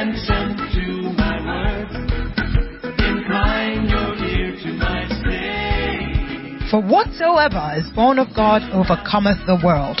attention to my words. Incline your ear to my. For whatsoever is born of God overcometh the world.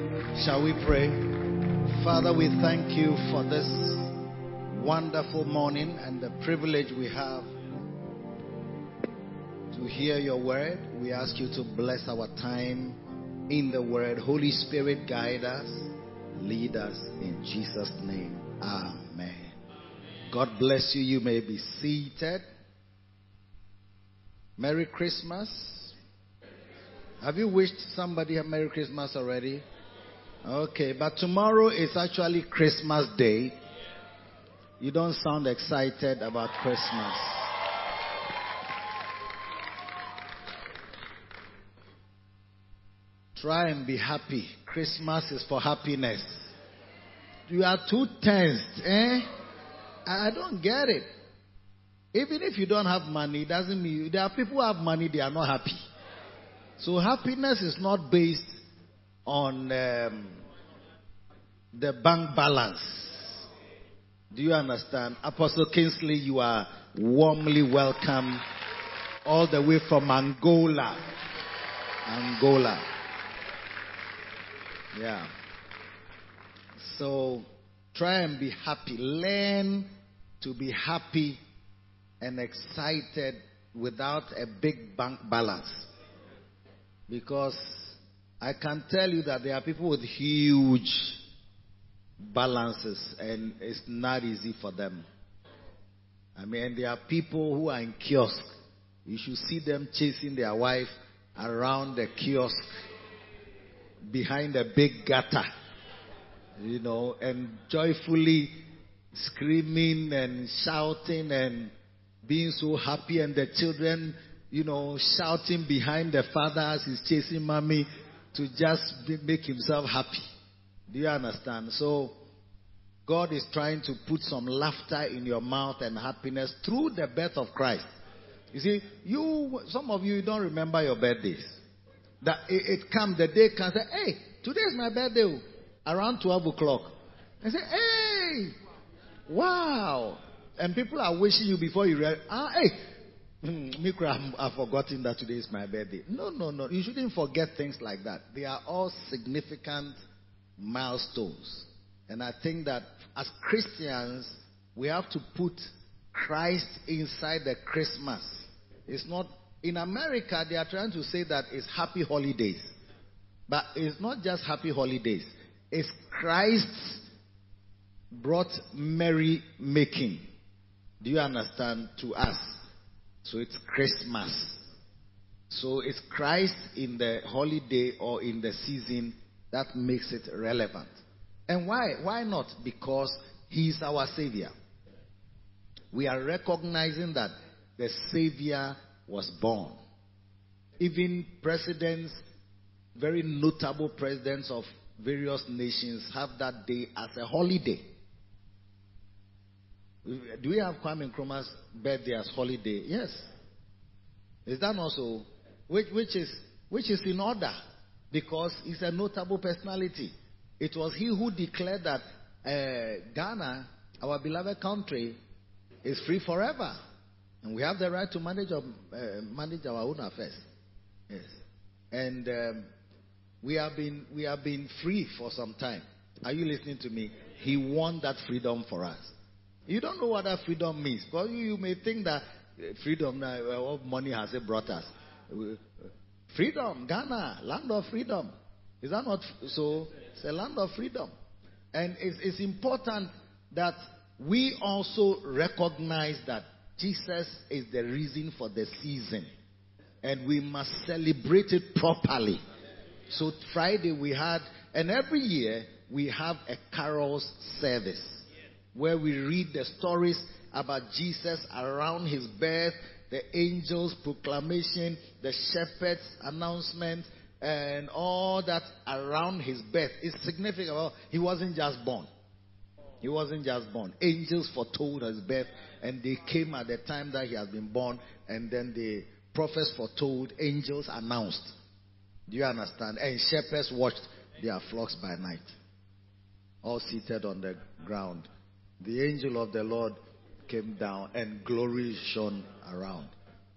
Shall we pray? Father, we thank you for this wonderful morning and the privilege we have to hear your word. We ask you to bless our time in the word. Holy Spirit, guide us, lead us in Jesus' name. Amen. God bless you. You may be seated. Merry Christmas. Have you wished somebody a Merry Christmas already? Okay, but tomorrow is actually Christmas Day. You don't sound excited about Christmas. Try and be happy. Christmas is for happiness. You are too tensed, eh? I don't get it. Even if you don't have money, it doesn't mean there are people who have money, they are not happy. So happiness is not based on um, the bank balance. Do you understand? Apostle Kingsley, you are warmly welcome all the way from Angola. Angola. Yeah. So try and be happy. Learn to be happy and excited without a big bank balance. Because I can tell you that there are people with huge balances and it's not easy for them. I mean, there are people who are in kiosk. You should see them chasing their wife around the kiosk behind a big gutter, you know, and joyfully screaming and shouting and being so happy and the children, you know, shouting behind the father as he's chasing mommy to just make himself happy. Do you understand? So, God is trying to put some laughter in your mouth and happiness through the birth of Christ. You see, you, some of you don't remember your birthdays. That it, it comes, the day comes, say, hey, today is my birthday, oh, around 12 o'clock. And say, hey, wow. And people are wishing you before you realize, ah, hey, Hmm, Mikra, I've forgotten that today is my birthday. No, no, no. You shouldn't forget things like that. They are all significant milestones. And I think that as Christians, we have to put Christ inside the Christmas. It's not, in America, they are trying to say that it's happy holidays. But it's not just happy holidays. It's Christ brought merry making. Do you understand? To us. So it's Christmas. So it's Christ in the holiday or in the season that makes it relevant. And why? Why not? Because He is our Savior. We are recognizing that the Savior was born. Even presidents, very notable presidents of various nations, have that day as a holiday. Do we have Kwame Nkrumah's birthday as holiday? Yes. Is that also which, which is which is in order because he's a notable personality. It was he who declared that uh, Ghana, our beloved country, is free forever, and we have the right to manage our, uh, manage our own affairs. Yes, and um, we have been we have been free for some time. Are you listening to me? He won that freedom for us. You don't know what that freedom means. But you, may think that uh, freedom, uh, what money has it brought us? Freedom, Ghana, land of freedom. Is that not so? It's a land of freedom. And it's, it's important that we also recognize that Jesus is the reason for the season. And we must celebrate it properly. So Friday we had, and every year we have a carols service. Where we read the stories about Jesus around his birth, the angels' proclamation, the shepherds' announcement, and all that around his birth. It's significant. Well, he wasn't just born. He wasn't just born. Angels foretold his birth, and they came at the time that he had been born, and then the prophets foretold, angels announced. Do you understand? And shepherds watched their flocks by night, all seated on the ground. The angel of the Lord came down, and glory shone around.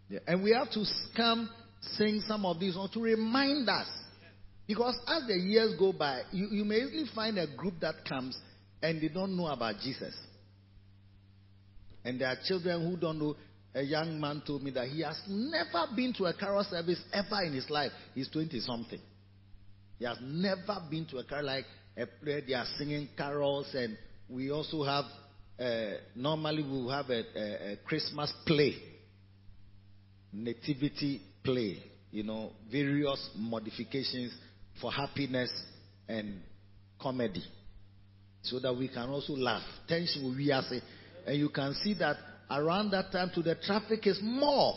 Yeah. And we have to come sing some of these or to remind us. Because as the years go by, you, you may easily find a group that comes and they don't know about Jesus. And there are children who don't know. A young man told me that he has never been to a carol service ever in his life. He's 20 something. He has never been to a carol like a play. They are singing carols, and we also have uh, normally we have a, a, a Christmas play, nativity play. You know, various modifications for happiness and comedy so that we can also laugh. Tension will be as and you can see that around that time to the traffic is more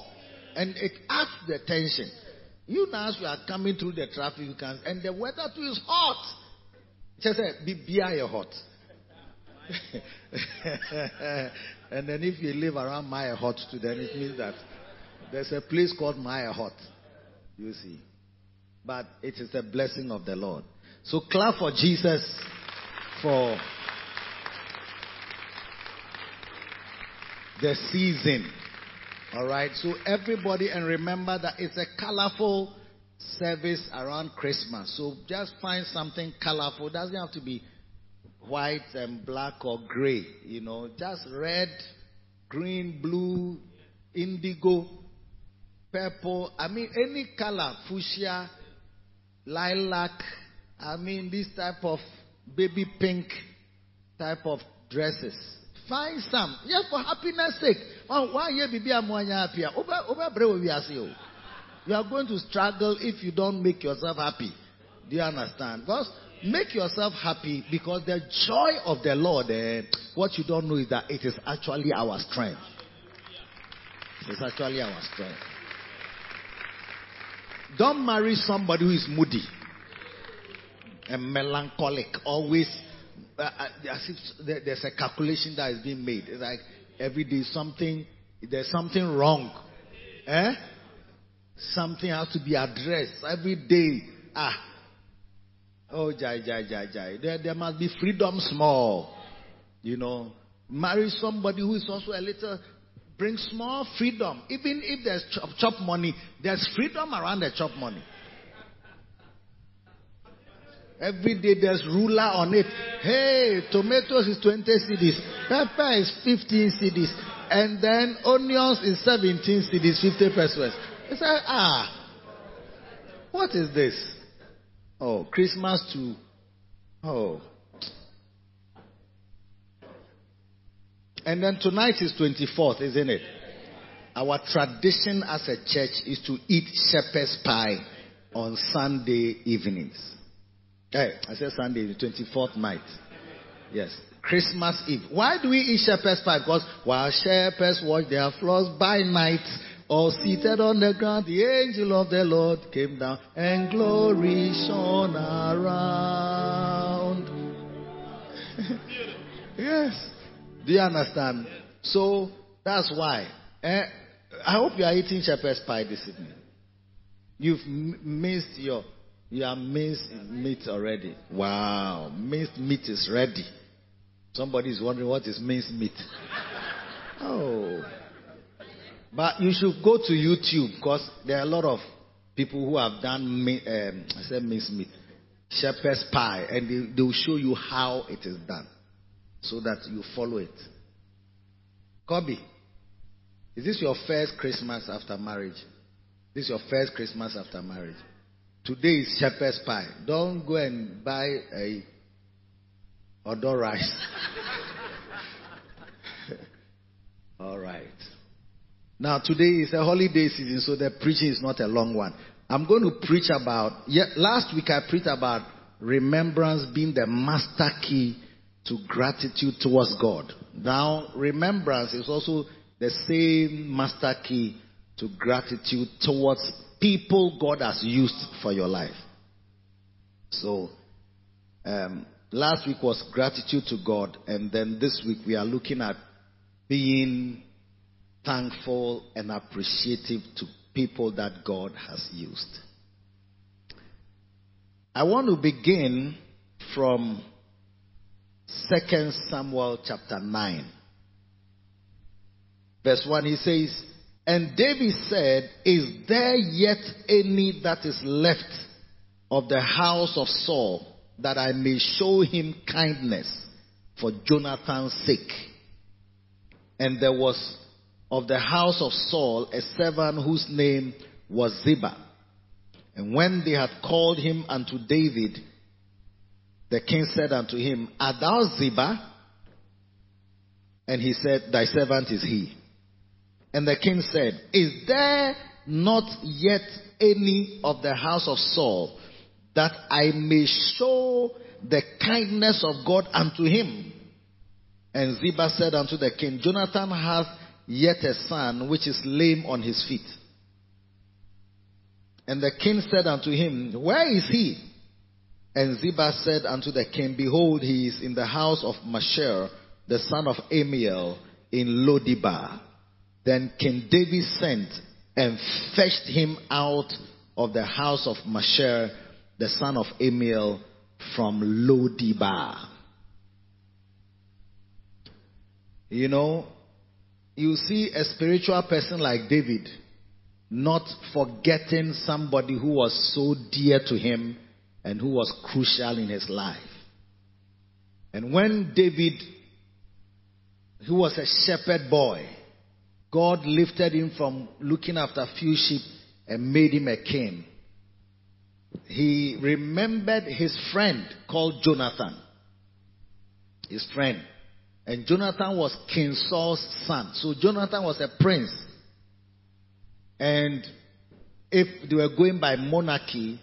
and it adds the tension. You now as you are coming through the traffic, you can and the weather too is hot. Just say be hot. and then if you live around Maya Hot then it means that there's a place called Maya Hot. You see. But it is a blessing of the Lord. So clap for Jesus for the season. All right. So everybody, and remember that it's a colorful service around Christmas. So just find something colorful. It doesn't have to be white and black or gray. You know, just red, green, blue, indigo, purple. I mean, any color, fuchsia, lilac. I mean, this type of baby pink type of dresses. Find some. Yes, for happiness sake. Why you? You are going to struggle if you don't make yourself happy. Do you understand? Because make yourself happy because the joy of the Lord, eh, what you don't know is that it is actually our strength. It's actually our strength. Don't marry somebody who is moody and melancholic, always uh, uh, as if there's a calculation that is being made. It's like every day something, there's something wrong. Eh? Something has to be addressed every day. Ah. Oh, jai, jai, jai, jai. There, there must be freedom small. You know, marry somebody who is also a little, bring small freedom. Even if there's chop, chop money, there's freedom around the chop money. Every day there's ruler on it. Hey, tomatoes is 20 cedis. Pepper is 15 cedis. And then onions is 17 cedis, 50 pesewas. It's like, ah, what is this? Oh, Christmas too. Oh. And then tonight is 24th, isn't it? Our tradition as a church is to eat shepherd's pie on Sunday evenings. Hey, I said Sunday, the 24th night. Yes. Christmas Eve. Why do we eat shepherd's pie? Because while shepherds watch their flocks by night, all seated on the ground, the angel of the Lord came down and glory shone around. yes. Do you understand? So that's why. Eh, I hope you are eating shepherd's pie this evening. You've m- missed your you are minced meat already. Wow. Minced meat is ready. Somebody is wondering what is minced meat. Oh. But you should go to YouTube because there are a lot of people who have done, um, I said minced meat, shepherd's pie, and they, they will show you how it is done so that you follow it. Kobe, is this your first Christmas after marriage? This is your first Christmas after marriage? Today is shepherd's pie. Don't go and buy a odor rice. All right. Now today is a holiday season, so the preaching is not a long one. I'm going to preach about. Yeah, last week I preached about remembrance being the master key to gratitude towards God. Now, remembrance is also the same master key to gratitude towards people God has used for your life. So, um, last week was gratitude to God, and then this week we are looking at being thankful and appreciative to people that God has used. I want to begin from 2 Samuel chapter 9. Verse 1 he says, And David said, Is there yet any that is left of the house of Saul that I may show him kindness for Jonathan's sake? And there was of the house of Saul a servant whose name was Ziba. And when they had called him unto David, the king said unto him, Art thou Ziba? And he said, Thy servant is he. And the king said, Is there not yet any of the house of Saul that I may show the kindness of God unto him? And Ziba said unto the king, Jonathan hath yet a son which is lame on his feet. And the king said unto him, Where is he? And Ziba said unto the king, Behold, he is in the house of Machir, the son of Ammiel, in Lodebar. Then King David sent and fetched him out of the house of Machir, the son of Ammiel, from Lodebar. You know, you see a spiritual person like David not forgetting somebody who was so dear to him and who was crucial in his life. And when David, who was a shepherd boy, God lifted him from looking after few sheep and made him a king. He remembered his friend called Jonathan. His friend. And Jonathan was King Saul's son. So Jonathan was a prince. And if they were going by monarchy,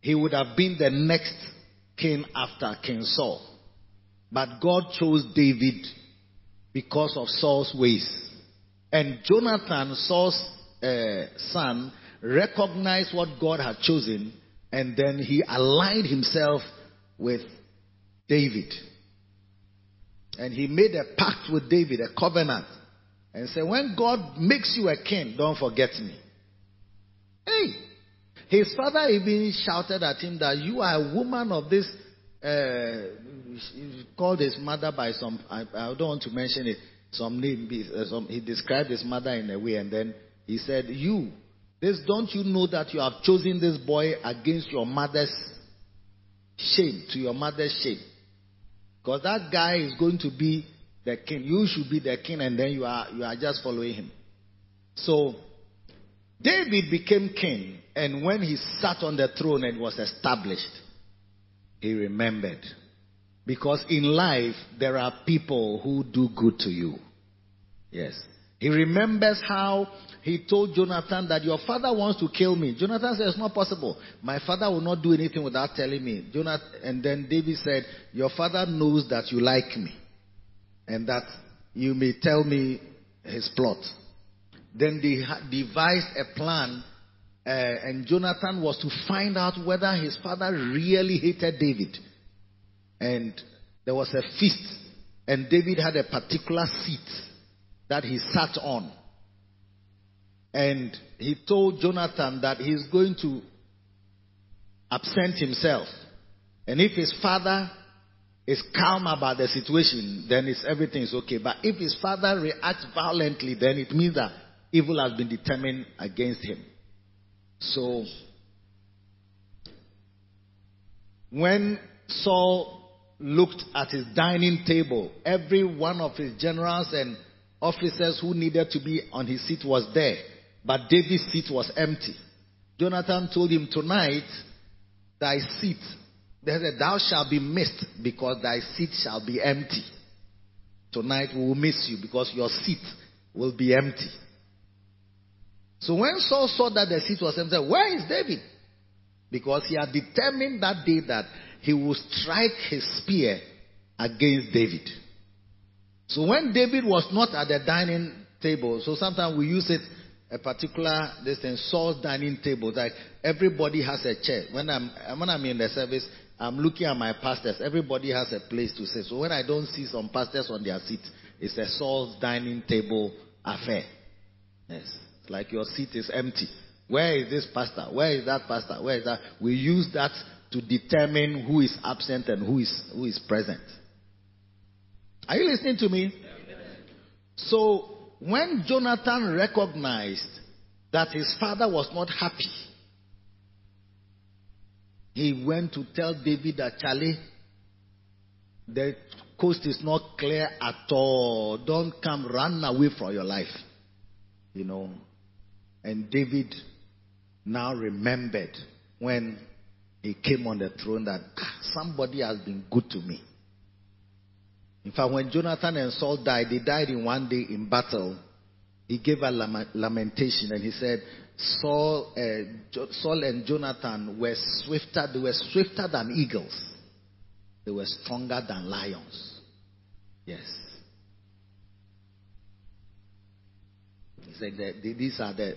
he would have been the next king after King Saul. But God chose David because of Saul's ways. And Jonathan, Saul's uh, son, recognized what God had chosen and then he aligned himself with David. And he made a pact with David, a covenant. And said, when God makes you a king, don't forget me. Hey! His father even shouted at him that you are a woman of this, uh, called his mother by some, I, I don't want to mention it, some name, uh, some, he described his mother in a way and then he said, you, this, don't you know that you have chosen this boy against your mother's shame, to your mother's shame? Because that guy is going to be the king. You should be the king and then you are, you are just following him. So, David became king and when he sat on the throne and was established, he remembered. Because in life, there are people who do good to you. Yes. He remembers how he told Jonathan that your father wants to kill me. Jonathan said, It's not possible. My father will not do anything without telling me. Jonathan, and then David said, Your father knows that you like me and that you may tell me his plot. Then they devised a plan, uh, and Jonathan was to find out whether his father really hated David. And there was a feast, and David had a particular seat that he sat on. And he told Jonathan that he's going to absent himself. And if his father is calm about the situation, then it's, everything is okay. But if his father reacts violently, then it means that evil has been determined against him. So, when Saul looked at his dining table, every one of his generals and officers who needed to be on his seat was there. But David's seat was empty. Jonathan told him, Tonight, thy seat, thou shalt be missed because thy seat shall be empty. Tonight we will miss you because your seat will be empty. So when Saul saw that the seat was empty, where is David? Because he had determined that day that he would strike his spear against David. So when David was not at the dining table, so sometimes we use it a particular this thing, Saul's dining table. Like everybody has a chair. When I'm when I'm in the service, I'm looking at my pastors. Everybody has a place to sit. So when I don't see some pastors on their seat, it's a Saul's dining table affair. Yes. It's like your seat is empty. Where is this pastor? Where is that pastor? Where is that? We use that to determine who is absent and who is who is present. Are you listening to me? So when Jonathan recognized that his father was not happy, he went to tell David that Charlie, the coast is not clear at all. Don't come, run away from your life. You know. And David now remembered when he came on the throne that ah, somebody has been good to me. In fact, when Jonathan and Saul died, they died in one day in battle. He gave a lamentation and he said, Saul, uh, Saul and Jonathan were swifter, they were swifter than eagles. They were stronger than lions. Yes. He said that these are the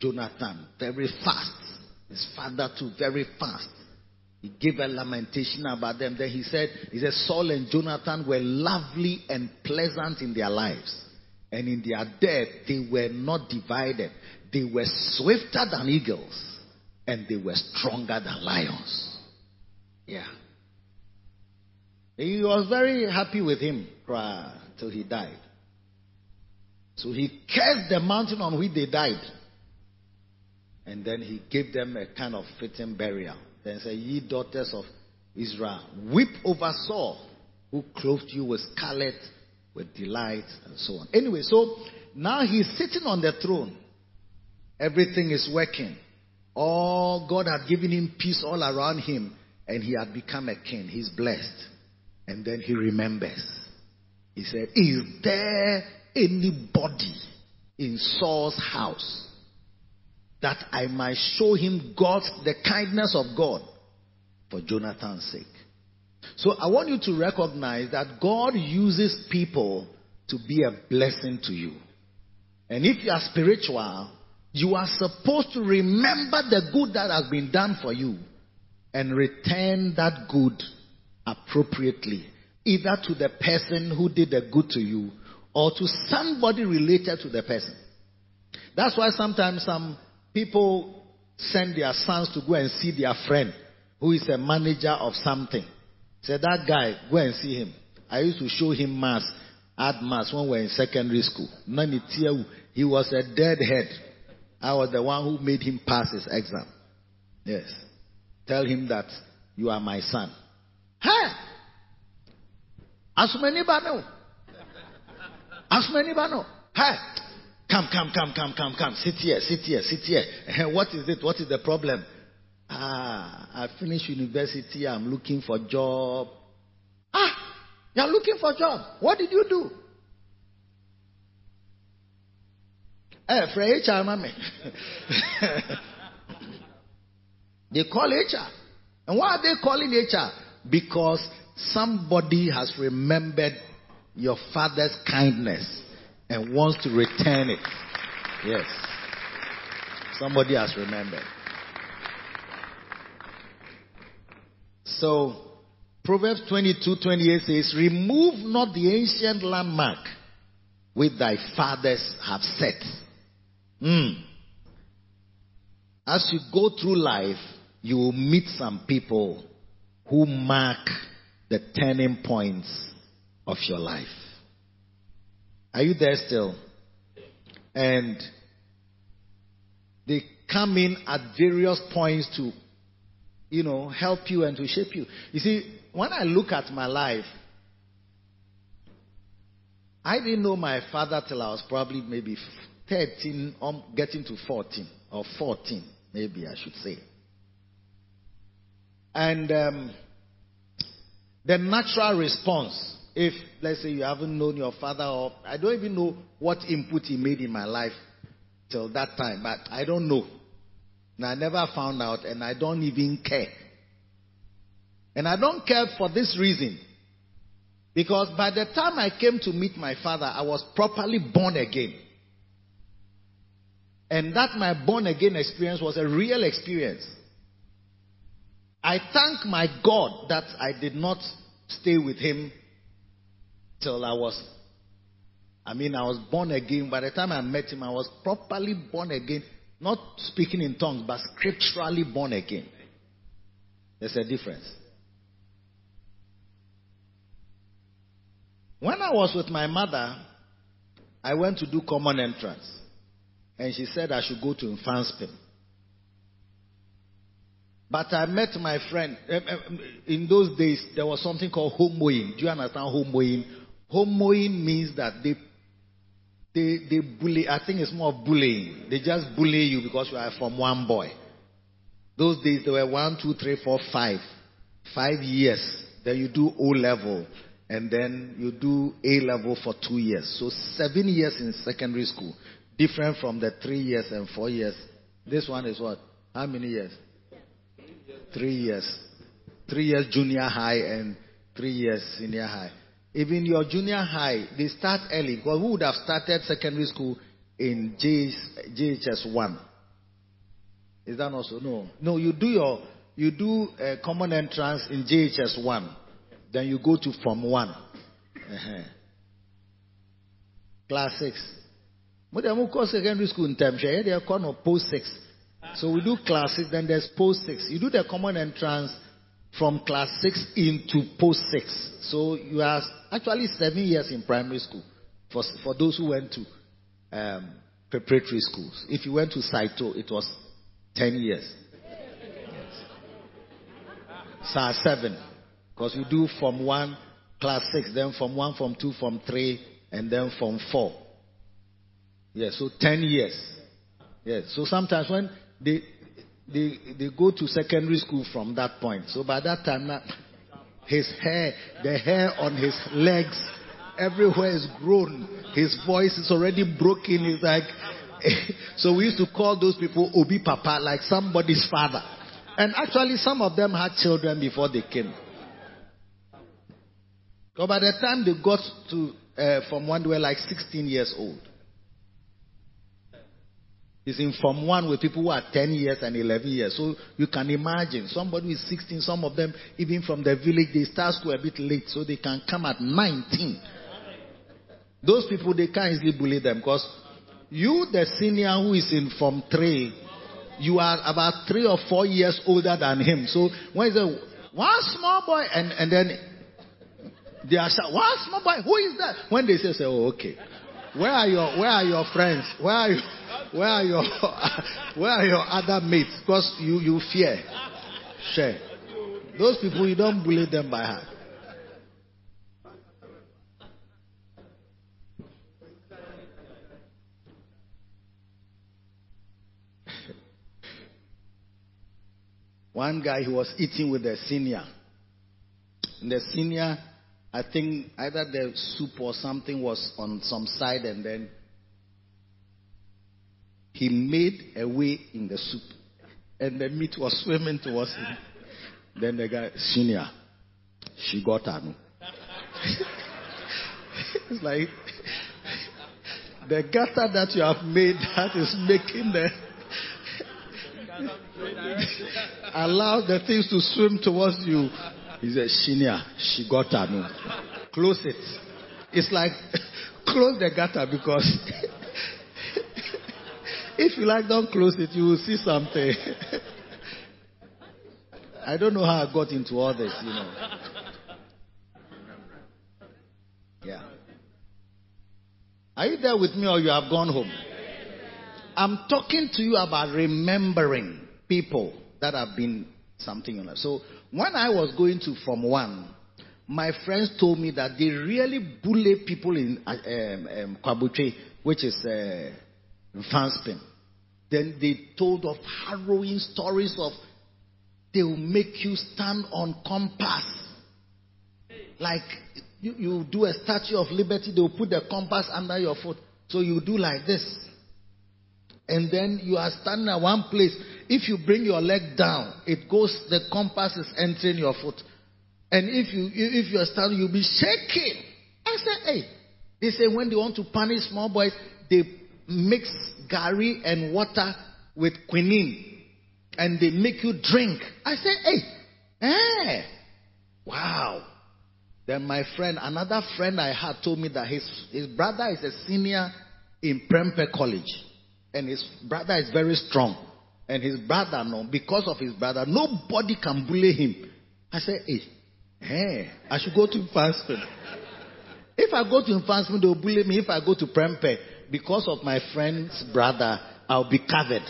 Jonathan, very fast. His father too, very fast. He gave a lamentation about them. Then he said, he said, Saul and Jonathan were lovely and pleasant in their lives. And in their death, they were not divided. They were swifter than eagles. And they were stronger than lions. Yeah. He was very happy with him till he died. So he cursed the mountain on which they died. And then he gave them a kind of fitting burial. Then said, Ye daughters of Israel, weep over Saul, who clothed you with scarlet, with delight, and so on. Anyway, so now he's sitting on the throne. Everything is working. All God had given him peace all around him, and he had become a king. He's blessed. And then he remembers. He said, Is there anybody in Saul's house that I might show him God's the kindness of God for Jonathan's sake. So I want you to recognize that God uses people to be a blessing to you. And if you are spiritual, you are supposed to remember the good that has been done for you and return that good appropriately, either to the person who did the good to you or to somebody related to the person. That's why sometimes some people send their sons to go and see their friend who is a manager of something. Say, that guy, go and see him. I used to show him mass, art mass when we were in secondary school. He was a deadhead. I was the one who made him pass his exam. Yes. Tell him that you are my son. Hey! Asumani bano. Asumani bano. Hey! Come, come, come, come, come, come. Sit here, sit here, sit here. what is it? What is the problem? Ah, I finished university. I'm looking for job. Ah, you're looking for job. What did you do? Eh, for HR, mommy. they call HR. And why are they calling HR? Because somebody has remembered your father's kindness and wants to return it. Yes. Somebody has remembered. So, Proverbs 22 28 says, Remove not the ancient landmark which thy fathers have set. Mm. As you go through life, you will meet some people who mark the turning points of your life. Are you there still? And they come in at various points to, you know, help you and to shape you. You see, when I look at my life, I didn't know my father till I was probably maybe 13, um, getting to 14, or 14, maybe I should say. And um, the natural response if, let's say, you haven't known your father, or I don't even know what input he made in my life till that time, but I don't know. And I never found out, and I don't even care. And I don't care for this reason. Because by the time I came to meet my father, I was properly born again. And that my born again experience was a real experience. I thank my God that I did not stay with him till I was, I mean, I was born again. By the time I met him, I was properly born again. Not speaking in tongues, but scripturally born again. There's a difference. When I was with my mother, I went to do common entrance. And she said I should go to Mfantsipim. But I met my friend. eh, eh, In those days, there was something called homoing. Do you understand homoing? Homoing means that they, they, they bully. I think it's more of bullying. They just bully you because you are from one boy. Those days, there were one, two, three, four, five. Five years. Then you do O level. And then you do A level for two years. So seven years in secondary school. Different from the three years and four years. This one is what? How many years? Three years. Three years junior high and three years senior high. Even your junior high, they start early. Because who would have started secondary school in JHS 1? Is that also? No. No, you do your, you do a common entrance in JHS 1. Then you go to Form 1. Uh-huh. Class 6. But then we call secondary school in terms, they are called post 6. So we do class 6, then there's post 6. You do the common entrance from class 6 into post 6. So you are actually seven years in primary school for, for those who went to um, preparatory schools. If you went to Saito, it was 10 years. SAR 7. Because you do from 1, class 6, then from 1, from 2, from 3, and then from 4. Yes, so 10 years. Yes, so sometimes when they, they, they go to secondary school from that point. So by that time, his hair, the hair on his legs, everywhere is grown. His voice is already broken. He's like, so we used to call those people Obi Papa, like somebody's father. And actually, some of them had children before they came. So by the time they got to uh, Form 1, they were like 16 years old. He's in Form 1 with people who are 10 years and 11 years. So you can imagine somebody is 16, some of them, even from the village, they start school a bit late so they can come at 19. Those people, they can't easily bully them because you, the senior who is in Form 3, you are about three or four years older than him. So when he one small boy, and, and then they are shout, one small boy, who is that? When they say, say, oh, okay. Where are your, where are your friends? Where are you, where are your, where are your other mates? Because you, you fear. Share. Those people, you don't bully them by heart. One guy, he was eating with the senior. And the senior, I think either the soup or something was on some side, and then he made a way in the soup. And the meat was swimming towards him. Then the guy, senior, she got her. it's like the gutter that you have made that is making the allow the things to swim towards you. He said, Senior, she got her. No. Close it. It's like close the gutter because if you like, don't close it, you will see something. I don't know how I got into all this, you know. Yeah. Are you there with me or you have gone home? I'm talking to you about remembering people that have been something in life. So when I was going to Form 1, my friends told me that they really bully people in uh, um, um, which is uh, Mfantsipim. Then they told of harrowing stories of they will make you stand on compass. Like you, you do a statue of liberty, they will put the compass under your foot. So you do like this. And then you are standing at one place. If you bring your leg down, it goes, the compass is entering your foot. And if you if you are standing, you'll be shaking. I said, hey. They say when they want to punish small boys, they mix gari and water with quinine, and they make you drink. I said, hey, eh, wow. Then my friend, another friend I had, told me that his his brother is a senior in Prempeh College, and his brother is very strong. And his brother, no, because of his brother, nobody can bully him. I said, hey, hey, eh, eh, I should go to Fasting. If I go to Mfantsipim, they'll bully me. If I go to Prempeh, because of my friend's brother, I'll be covered.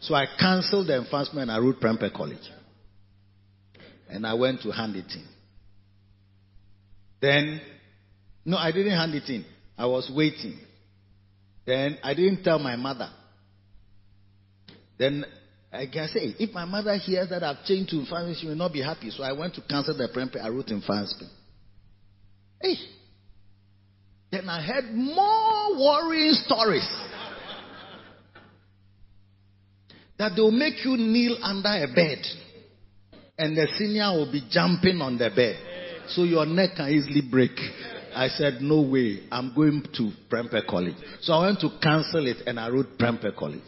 So I canceled the Mfantsipim and I wrote Prempeh College. And I went to hand it in. Then, no, I didn't hand it in. I was waiting. Then I didn't tell my mother. Then I can say, if my mother hears that I've changed to Mfantsipim, she will not be happy. So I went to cancel the Prempeh. I wrote Mfantsipim. Hey, then I heard more worrying stories. that they'll make you kneel under a bed. And the senior will be jumping on the bed. So your neck can easily break. I said, no way. I'm going to Prempeh College. So I went to cancel it and I wrote Prempeh College.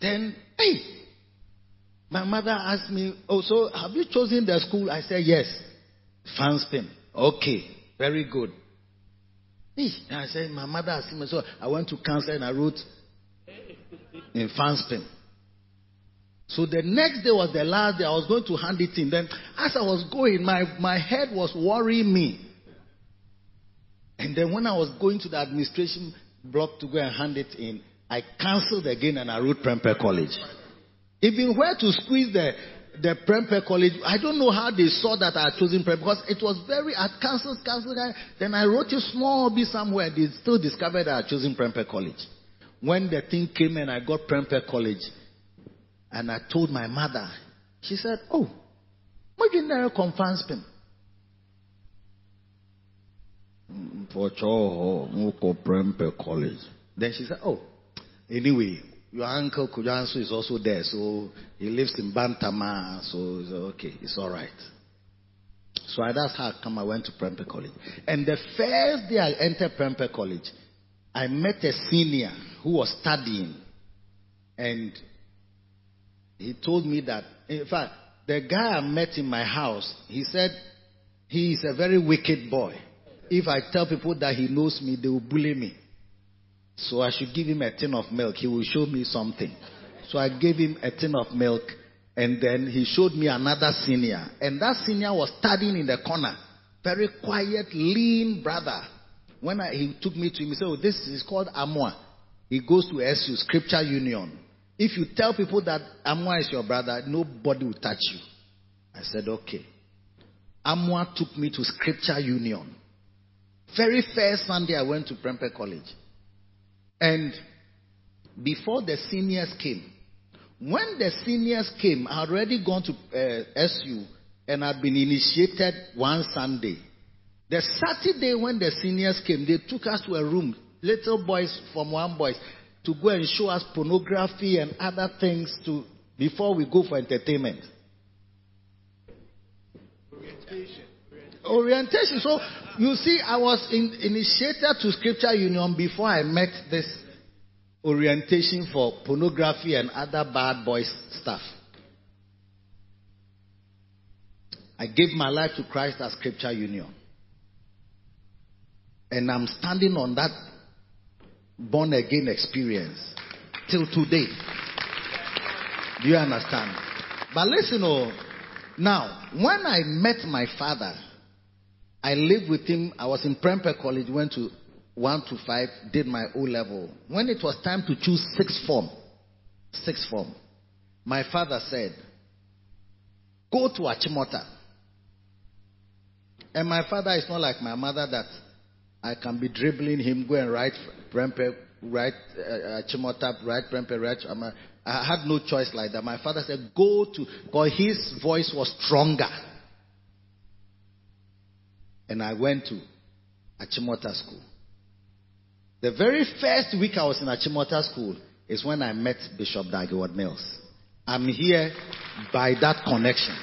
Then, hey, my mother asked me, oh, so have you chosen the school? I said, yes. Mfantsipim. Okay. Very good. Hey, I said, my mother asked me, so I went to cancel and I wrote in Mfantsipim. So the next day was the last day. I was going to hand it in. Then, as I was going, my, my head was worrying me. And then, when I was going to the administration block to go and hand it in, I cancelled again and I wrote Prempeh College. Even where to squeeze the the Prempeh College, I don't know how they saw that I had chosen Prempeh because it was very, I cancelled, cancelled. Then I wrote a small bit somewhere. They still discovered I had chosen Prempeh College. When the thing came and I got Prempeh College, and I told my mother, she said, Oh, what did you confirm him? Then she said, Oh, anyway, your uncle Kujansu is also there, so he lives in Bantama, so okay, it's all right. So that's how I come. I went to Prempeh College, and the first day I entered Prempeh College, I met a senior who was studying, and he told me that, in fact, the guy I met in my house, he said he is a very wicked boy. If I tell people that he knows me, they will bully me. So I should give him a tin of milk. He will show me something. So I gave him a tin of milk and then he showed me another senior. And that senior was studying in the corner. Very quiet, lean brother. When I, he took me to him, he said, oh, this is called Amwa. He goes to SU, Scripture Union. If you tell people that Amwa is your brother, nobody will touch you. I said, okay. Amwa took me to Scripture Union. Very first Sunday I went to Prempeh College. And before the seniors came, when the seniors came, I had already gone to uh, SU and I'd been initiated one Sunday. The Saturday when the seniors came, they took us to a room, little boys from one boys, to go and show us pornography and other things to before we go for entertainment. Orientation. Orientation. So you see, I was in, initiated to Scripture Union before I met this orientation for pornography and other bad boys stuff. I gave my life to Christ at Scripture Union. And I'm standing on that born again experience till today. Do you understand? But listen, oh, now, when I met my father, I lived with him. I was in Prempeh College, went to 1 to 5, did my O level. When it was time to choose sixth form, sixth form, my father said, Go to Achimota. And my father is not like my mother that I can be dribbling him, go and write Prempeh, write uh, Achimota, write Prempeh, write. I had no choice like that. My father said, Go to, because his voice was stronger and I went to Achimota School. The very first week I was in Achimota School is when I met Bishop Dag Heward-Mills. I'm here by that connection.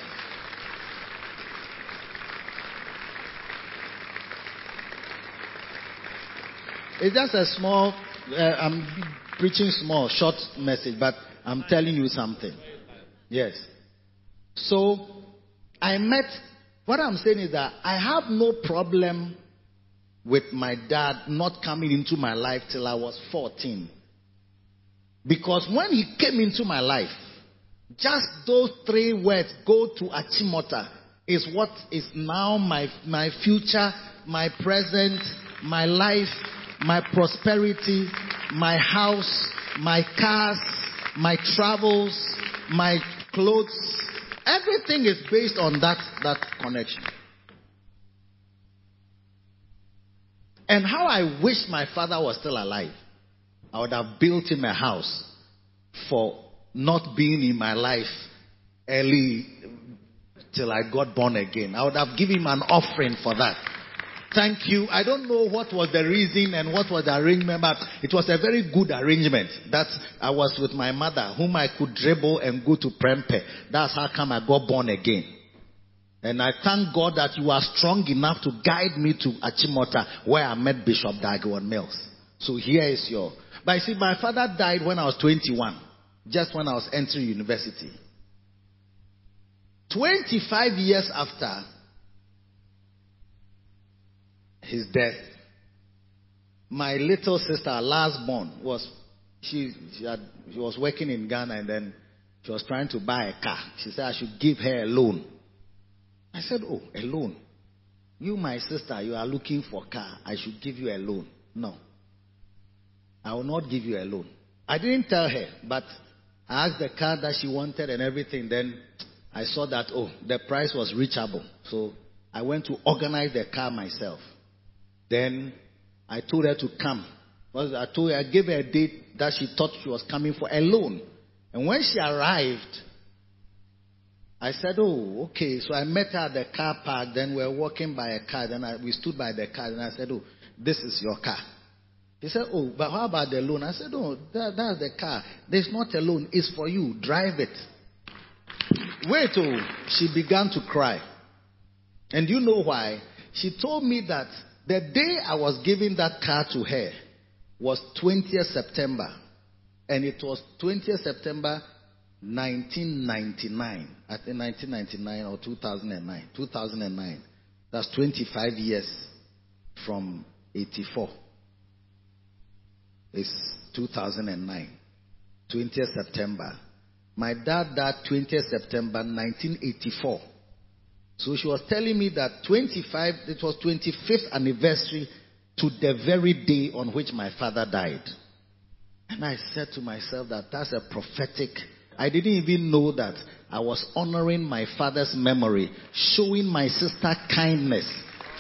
It's just a small, uh, I'm preaching small, short message, but I'm telling you something. Yes. So, I met what I'm saying is that I have no problem with my dad not coming into my life till I was 14. Because when he came into my life, just those three words, go to Achimota, is what is now my, my future, my present, my life, my prosperity, my house, my cars, my travels, my clothes. Everything is based on that, that connection. And how I wish my father was still alive. I would have built him a house for not being in my life early till I got born again. I would have given him an offering for that. Thank you. I don't know what was the reason and what was the arrangement, but it was a very good arrangement. That I was with my mother, whom I could dribble and go to Prempeh. That's how come I got born again. And I thank God that you are strong enough to guide me to Achimota, where I met Bishop Dag Heward-Mills. So here is your. But you see, my father died when I was 21, just when I was entering university. 25 years after his death, my little sister, last born, was she, she, had, she was working in Ghana and then she was trying to buy a car. She said I should give her a loan. I said, Oh, a loan. You, my sister, you are looking for a car. I should give you a loan. No. I will not give you a loan. I didn't tell her, but I asked the car that she wanted and everything. Then I saw that, oh, the price was reachable. So I went to organize the car myself. Then I told her to come. Because I told her, I gave her a date that she thought she was coming for a loan. And when she arrived, I said, Oh, okay. So I met her at the car park. Then we were walking by a car. Then I, we stood by the car. And I said, Oh, this is your car. He said, Oh, but how about the loan? I said, Oh, that, that's the car. There's not a loan. It's for you. Drive it. Wait, oh, she began to cry. And you know why? She told me that the day I was giving that car to her was 20th September. And it was 20th September 1999. I think 1999 or 2009. 2009. That's 25 years from 84. It's 2009. 20th September. My dad died 20th September 1984. So she was telling me that 25, it was 25th anniversary to the very day on which my father died. And I said to myself that that's a prophetic. I didn't even know that I was honoring my father's memory, showing my sister kindness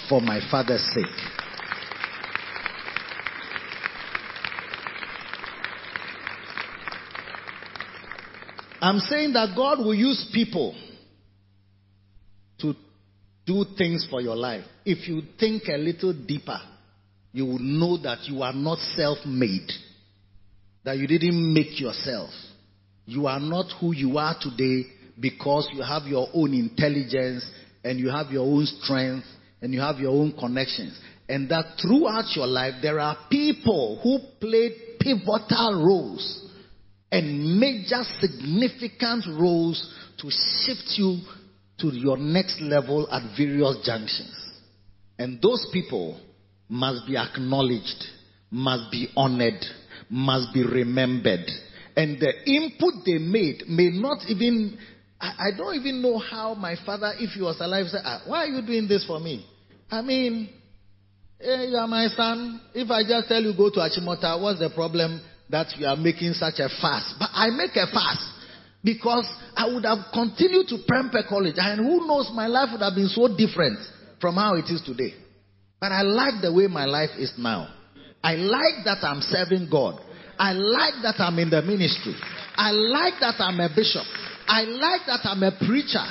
for my father's sake. I'm saying that God will use people do things for your life. If you think a little deeper, you will know that you are not self made, that you didn't make yourself. You are not who you are today because you have your own intelligence and you have your own strength and you have your own connections. And that throughout your life, there are people who played pivotal roles and major significant roles to shift you to your next level at various junctions. And those people must be acknowledged, must be honored, must be remembered. And the input they made may not even, I, I don't even know how my father, if he was alive, said, ah, Why are you doing this for me? I mean, eh, you are my son. If I just tell you go to Achimota, what's the problem that you are making such a fast? But I make a fast because I would have continued to Prempeh College, and who knows, my life would have been so different from how it is today. But I like the way my life is now. I like that I'm serving God. I like that I'm in the ministry. I like that I'm a bishop. I like that I'm a preacher.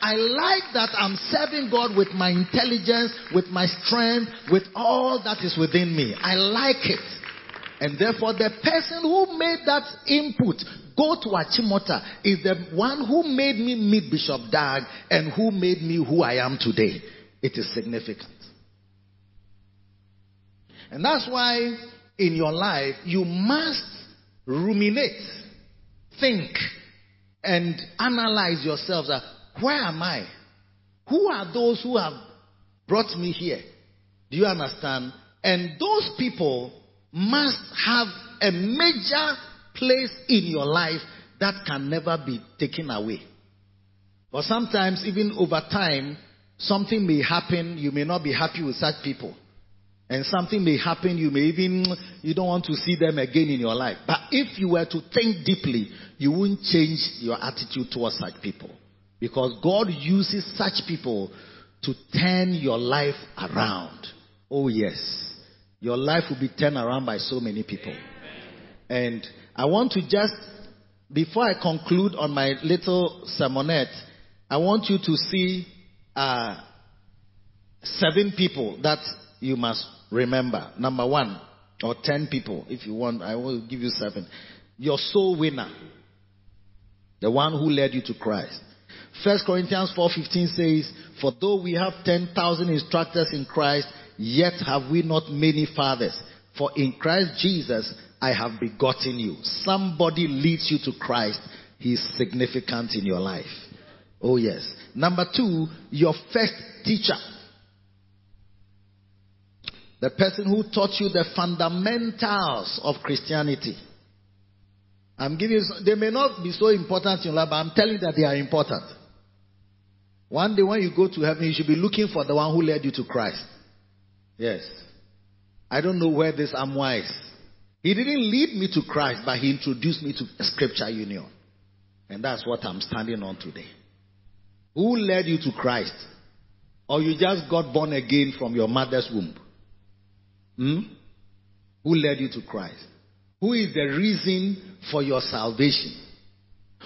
I like that I'm serving God with my intelligence, with my strength, with all that is within me. I like it. And therefore, the person who made that input go to Achimota is the one who made me meet Bishop Dag and who made me who I am today. It is significant. And that's why in your life you must ruminate, think, and analyze yourselves. Where am I? Who are those who have brought me here? Do you understand? And those people must have a major place in your life that can never be taken away. But sometimes, even over time, something may happen, you may not be happy with such people. And something may happen, you may even, you don't want to see them again in your life. But if you were to think deeply, you wouldn't change your attitude towards such people. Because God uses such people to turn your life around. Oh yes. Your life will be turned around by so many people. And I want to just, before I conclude on my little sermonette, I want you to see uh, seven people that you must remember. Number one, or ten people, if you want, I will give you seven. Your soul winner, the one who led you to Christ. First Corinthians 4:15 says, "For though we have 10,000 instructors in Christ, yet have we not many fathers. For in Christ Jesus I have begotten you." Somebody leads you to Christ, he is significant in your life. Oh yes. Number 2, your first teacher. The person who taught you the fundamentals of Christianity. I'm giving you, they may not be so important in your life, but I'm telling you that they are important. One day when you go to heaven, you should be looking for the one who led you to Christ. Yes. I don't know where this Amwa is. He didn't lead me to Christ, but he introduced me to scripture union. And that's what I'm standing on today. Who led you to Christ? Or you just got born again from your mother's womb? Hmm? Who led you to Christ? Who is the reason for your salvation?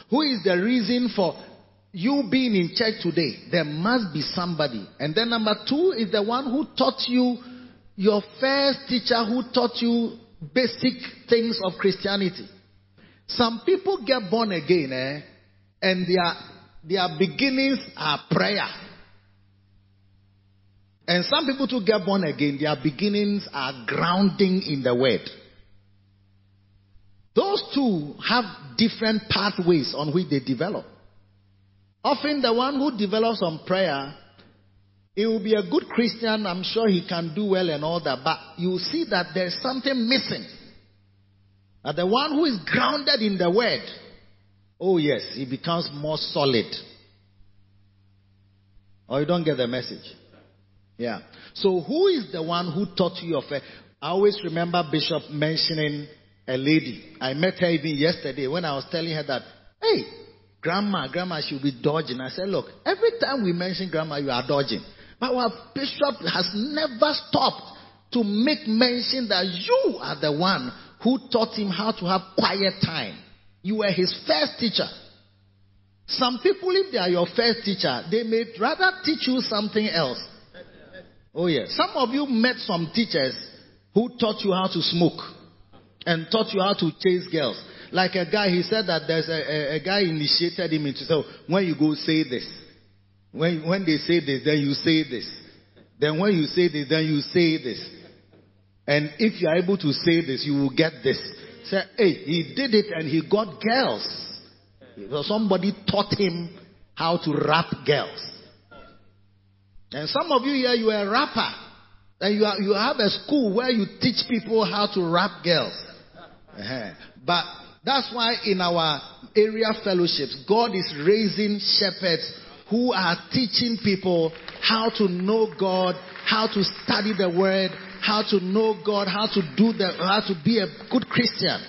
Who is the reason for you being in church today? There must be somebody. And then number two is the one who taught you, your first teacher who taught you basic things of Christianity. Some people get born again, eh? And their, their beginnings are prayer. And some people to get born again, their beginnings are grounding in the word. Those two have different pathways on which they develop. Often the one who develops on prayer, he will be a good Christian. I'm sure he can do well and all that. But you see that there's something missing. The one who is grounded in the word, oh yes, he becomes more solid. Or you don't get the message. Yeah. So who is the one who taught you your faith? I always remember Bishop mentioning a lady. I met her even yesterday when I was telling her that, hey, grandma, grandma should be dodging. I said, look, every time we mention grandma, you are dodging. Our bishop has never stopped to make mention that you are the one who taught him how to have quiet time. You were his first teacher. Some people, if they are your first teacher, they may rather teach you something else. Oh, yes. Some of you met some teachers who taught you how to smoke and taught you how to chase girls. Like a guy, he said that there's a, a, a guy initiated him into so when you go say this. When, when they say this, then you say this. Then when you say this, then you say this. And if you are able to say this, you will get this. Say, hey, he did it and he got girls. So somebody taught him how to rap girls. And some of you here, you are a rapper. And you, are, you have a school where you teach people how to rap girls. Uh-huh. But that's why in our area fellowships, God is raising shepherds who are teaching people how to know God, how to study the word, how to know God, how to do the, how to be a good Christian.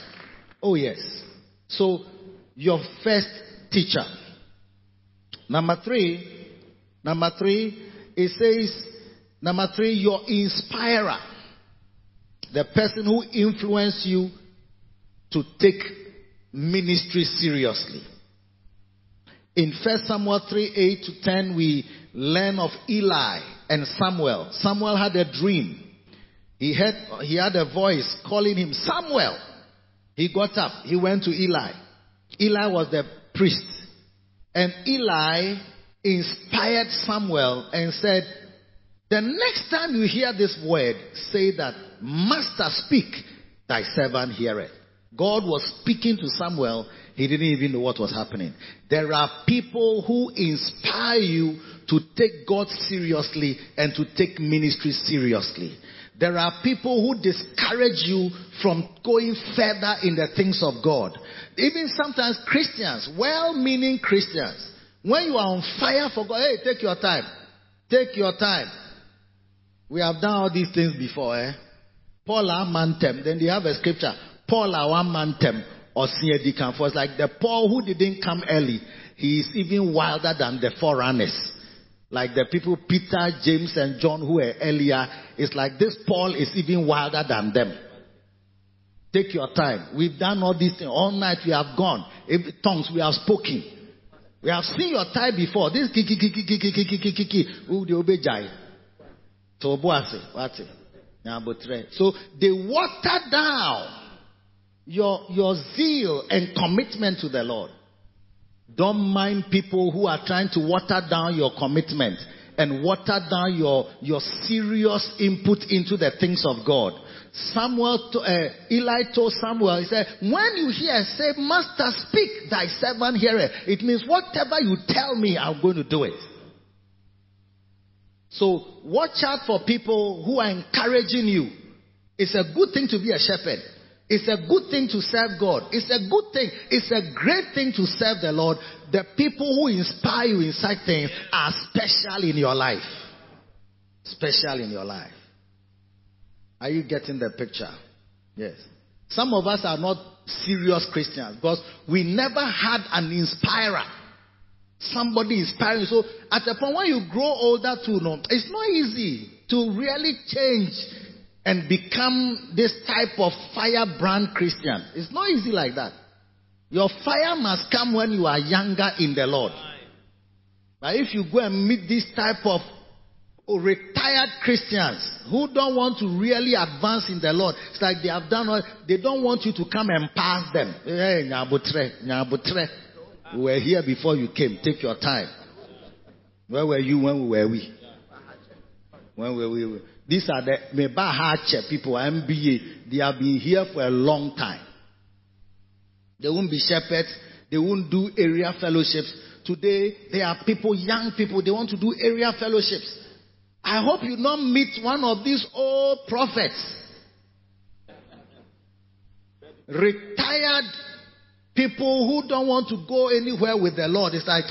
Oh yes. So your first teacher. Number three, number three, it says, number three, your inspirer. The person who influenced you to take ministry seriously. In 1 Samuel 3 8 to 10, we learn of Eli and Samuel. Samuel had a dream. He had, he had a voice calling him Samuel. He got up. He went to Eli. Eli was the priest. And Eli inspired Samuel and said, The next time you hear this word, say that, Master, speak, thy servant heareth. God was speaking to Samuel. He didn't even know what was happening. There are people who inspire you to take God seriously and to take ministry seriously. There are people who discourage you from going further in the things of God. Even sometimes Christians, well-meaning Christians, when you are on fire for God, hey, take your time. Take your time. We have done all these things before, eh? Paul amantem. Then they have a scripture. Paul amantem or. For it's like the Paul who didn't come early. He is even wilder than the forerunners. Like the people Peter, James, and John who were earlier. It's like this Paul is even wilder than them. Take your time. We've done all these things. All night we have gone. If, tongues we have spoken. We have seen your time before. This kiki kiki kiki kiki kiki kiki. So they water down your, your zeal and commitment to the Lord. Don't mind people who are trying to water down your commitment and water down your, your serious input into the things of God. Samuel, to, uh, Eli told Samuel, he said, when you hear, say, Master, speak, thy servant heareth. It means whatever you tell me, I'm going to do it. So watch out for people who are encouraging you. It's a good thing to be a shepherd. It's a good thing to serve God. It's a good thing. It's a great thing to serve the Lord. The people who inspire you in such things are special in your life. Special in your life. Are you getting the picture? Yes. Some of us are not serious Christians because we never had an inspirer. Somebody inspiring. So at the point when you grow older too, no, it's not easy to really change and become this type of firebrand Christian. It's not easy like that. Your fire must come when you are younger in the Lord. But if you go and meet this type of retired Christians who don't want to really advance in the Lord, it's like they have done all, they don't want you to come and pass them. Hey, nyabutre, nyabutre. We were here before you came. Take your time. Where were you when we were we? When were we? These are the Mebahache people, MBA. They have been here for a long time. They won't be shepherds. They won't do area fellowships. Today, there are people, young people, they want to do area fellowships. I hope you not meet one of these old prophets. Retired people who don't want to go anywhere with the Lord. It's like,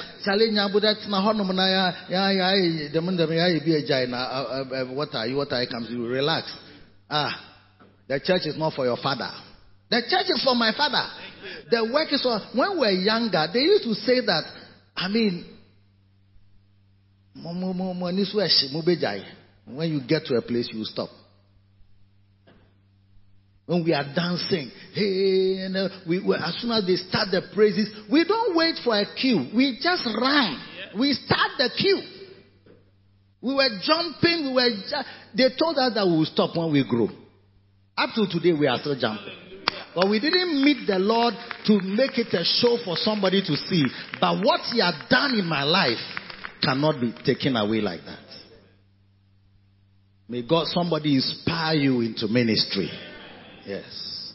what are you, what are you, comes you, relax. Ah, the church is not for your father. The church is for my father. The work is for, when we were younger, they used to say that, I mean, when you get to a place, you stop. When we are dancing, hey, and uh, we, we, as soon as they start the praises, we don't wait for a cue. We just run. Yeah. We start the cue. We were jumping. We were. Ju- they told us that we will stop when we grow. Up to today, we are still jumping. But we didn't meet the Lord to make it a show for somebody to see. But what He had done in my life cannot be taken away like that. May God, somebody inspire you into ministry. Yes.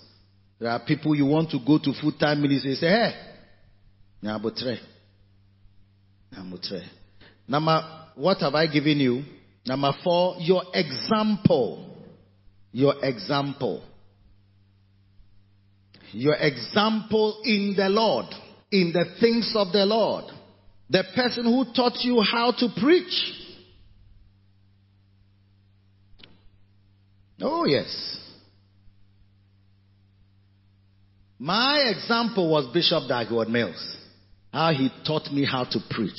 There are people you want to go to full time ministry. Say, hey, Nyabutre. Nyabutre. Number, what have I given you? Number four, your example. Your example. Your example in the Lord, in the things of the Lord. The person who taught you how to preach. Oh, yes. My example was Bishop Dag Heward-Mills. How he taught me how to preach.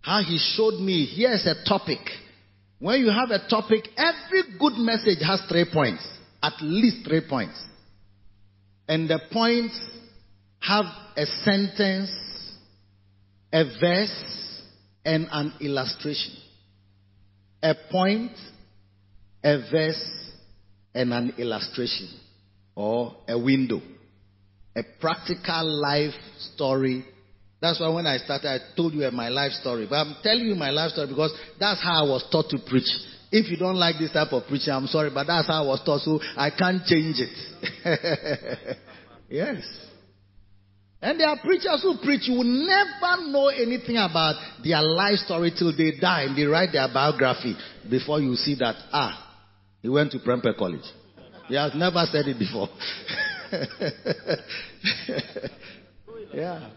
How he showed me here's a topic. When you have a topic, every good message has three points. At least three points. And the points have a sentence, a verse, and an illustration. A point, a verse, and an illustration. Or a window a practical life story That's why when I started, I told you my life story. But I'm telling you my life story because that's how I was taught to preach. If you don't like this type of preaching, I'm sorry, but that's how I was taught, so I can't change it. yes. And there are preachers who preach, you will never know anything about their life story till they die and they write their biography before you see that, ah, he went to Prempeh College. He has never said it before. yeah.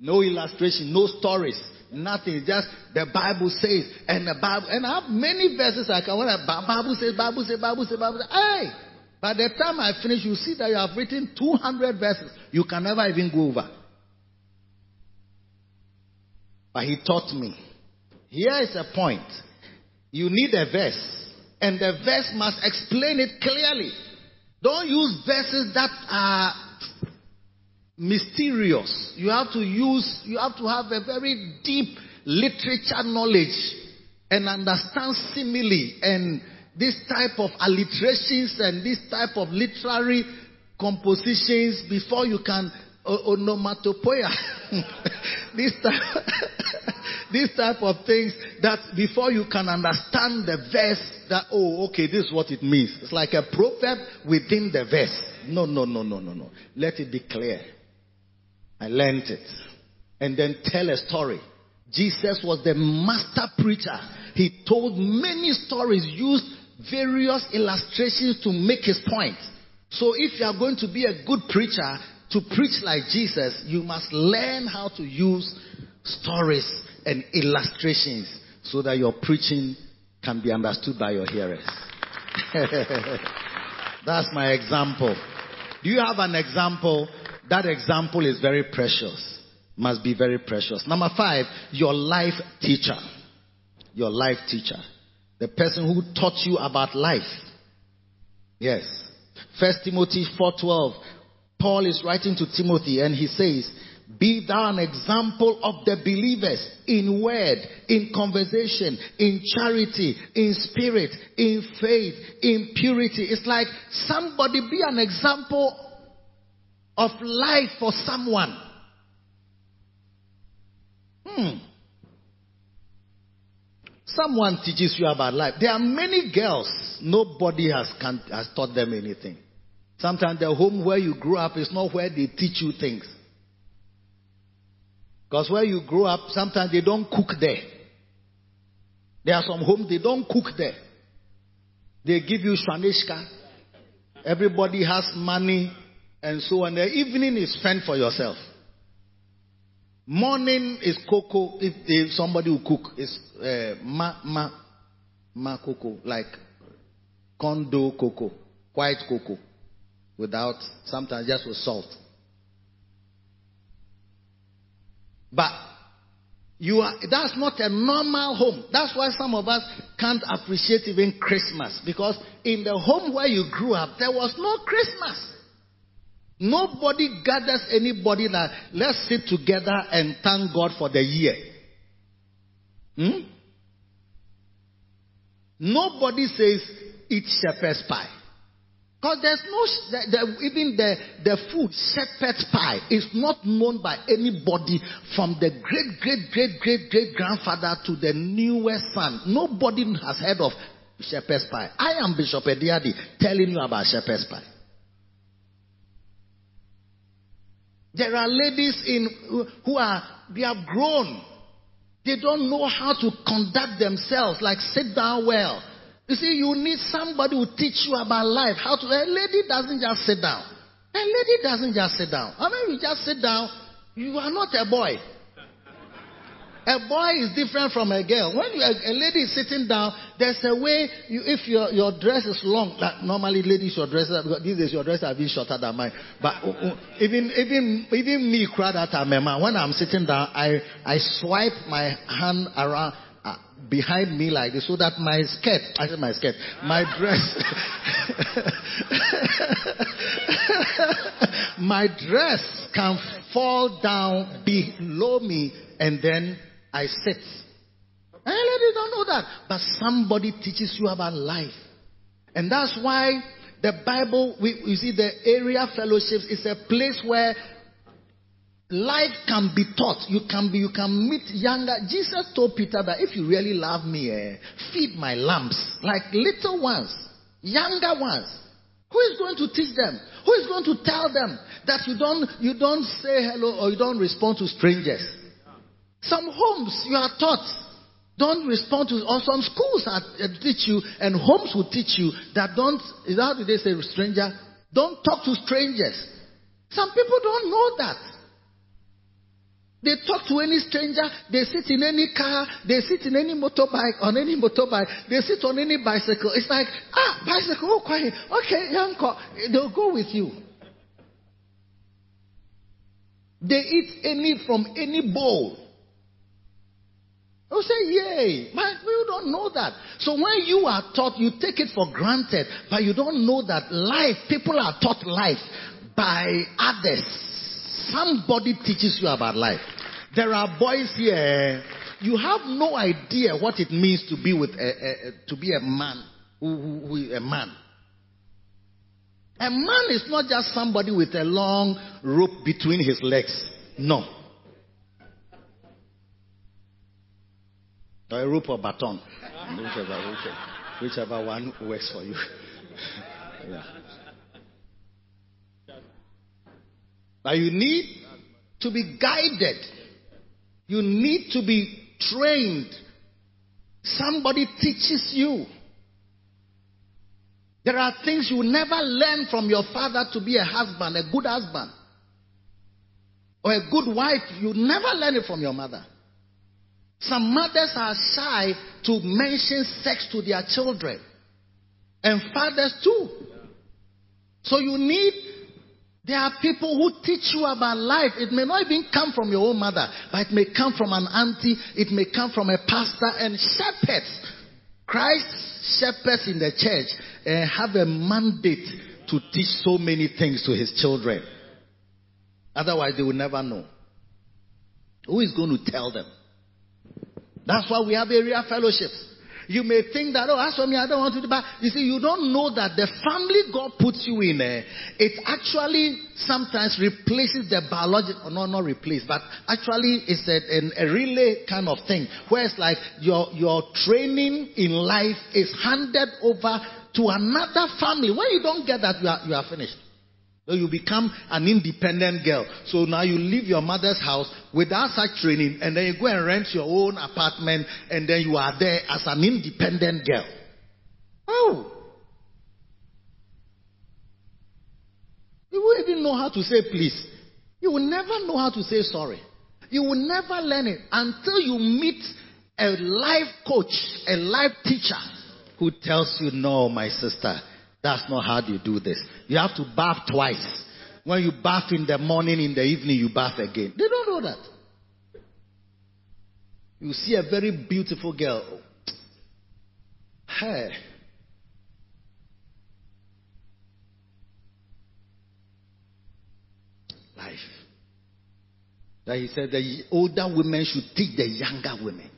No illustration, no stories, nothing. Just the Bible says, and the Bible, and I have many verses I can. When the Bible says, Bible says, Bible says, Bible says, hey. By the time I finish, you see that you have written 200 verses. You can never even go over. But he taught me. Here is a point. You need a verse, and the verse must explain it clearly. Don't use verses that are mysterious. You have to use, you have to have a very deep literature knowledge and understand simile and this type of alliterations and this type of literary compositions before you can onomatopoeia. this type, this type of things that before you can understand the verse that oh okay this is what it means. It's like a proverb within the verse. No no no no no no. Let it be clear. I learned it. And then tell a story. Jesus was the master preacher. He told many stories, used various illustrations to make his point. So if you are going to be a good preacher, to preach like Jesus, you must learn how to use stories and illustrations so that your preaching can be understood by your hearers. That's my example. Do you have an example? That example is very precious. Must be very precious. Number five, your life teacher. Your life teacher. The person who taught you about life. Yes. First Timothy 4:12. Paul is writing to Timothy and he says, "Be thou an example of the believers in word, in conversation, in charity, in spirit, in faith, in purity." It's like somebody be an example of life for someone. Hmm. Someone teaches you about life. There are many girls, nobody has, can, has taught them anything. Sometimes the home where you grew up is not where they teach you things. Because where you grow up, sometimes they don't cook there. There are some homes they don't cook there. They give you swanishka. Everybody has money and so on. The evening is spent for yourself. Morning is cocoa. If, if somebody will cook, it's uh, ma ma ma cocoa, like condo cocoa, white cocoa, without sometimes just with salt. But you are that's not a normal home. That's why some of us can't appreciate even Christmas because in the home where you grew up there was no Christmas. Nobody gathers anybody that let's sit together and thank God for the year. Hmm? Nobody says eat shepherd's pie. Because there's no, the, the, even the, the food, shepherd's pie, is not known by anybody from the great, great, great, great, great grandfather to the newest son. Nobody has heard of shepherd's pie. I am Bishop Ediadi telling you about shepherd's pie. There are ladies in who are they have grown. They don't know how to conduct themselves, like sit down well. You see, you need somebody who teach you about life. How to a lady doesn't just sit down. A lady doesn't just sit down. I mean, you just sit down, you are not a boy. A boy is different from a girl. When you, a, lady is sitting down, there's a way, you, if your, your dress is long, like normally ladies your dress, because these days your dress are being shorter than mine. But uh, uh, even, even, even me, crowd that I'm a man, when I'm sitting down, I, I swipe my hand around, Uh, behind me like this so that my skirt, I said my skirt, my dress, my dress can fall down below me and then I sit. And ladies don't know that. But somebody teaches you about life. And that's why the Bible, we, you see, the area fellowships is a place where Life can be taught. You can be, you can meet younger. Jesus told Peter that if you really love me, eh, feed my lambs like little ones, younger ones. Who is going to teach them? Who is going to tell them that you don't you don't say hello or you don't respond to strangers? Some homes you are taught don't respond to, or some schools are, uh, teach you, and homes will teach you that don't. Is that how do they say stranger? Don't talk to strangers. Some people don't know that. They talk to any stranger, they sit in any car, they sit in any motorbike, on any motorbike, they sit on any bicycle. It's like, ah, bicycle, oh, quiet. Okay, young they'll go with you. They eat any from any bowl. They'll say, yay. But you don't know that. So when you are taught, you take it for granted, but you don't know that life, people are taught life by others. Somebody teaches you about life. There are boys here. You have no idea what it means to be with a, a, a to be a man, a man. A man is not just somebody with a long rope between his legs. No. Or a rope or baton. Whichever, whichever, whichever one works for you. yeah. You need to be guided. You need to be trained. Somebody teaches you. There are things you never learn from your father to be a husband, a good husband, or a good wife. You never learn it from your mother. Some mothers are shy to mention sex to their children, and fathers too. So you need there are people who teach you about life. It may not even come from your own mother, but it may come from an auntie, it may come from a pastor and shepherds. Christ's shepherds in the church uh, have a mandate to teach so many things to his children. Otherwise, they will never know. Who is going to tell them? That's why we have area fellowships. You may think that, oh, as for me, I don't want to do but you see, you don't know that the family God puts you in, eh, it actually sometimes replaces the biological, no, not replace, but actually it's a, a, a relay kind of thing, where it's like your, your training in life is handed over to another family. When you don't get that, you are, you are finished. So you become an independent girl. So now you leave your mother's house without such training and then you go and rent your own apartment and then you are there as an independent girl. Oh. You won't even know how to say please. You will never know how to say sorry. You will never learn it until you meet a life coach, a life teacher who tells you, no, my sister, that's not how you do this. You have to bath twice. When you bath in the morning, in the evening, you bath again. They don't know that. You see a very beautiful girl. Hey. Life. That he said the older women should teach the younger women.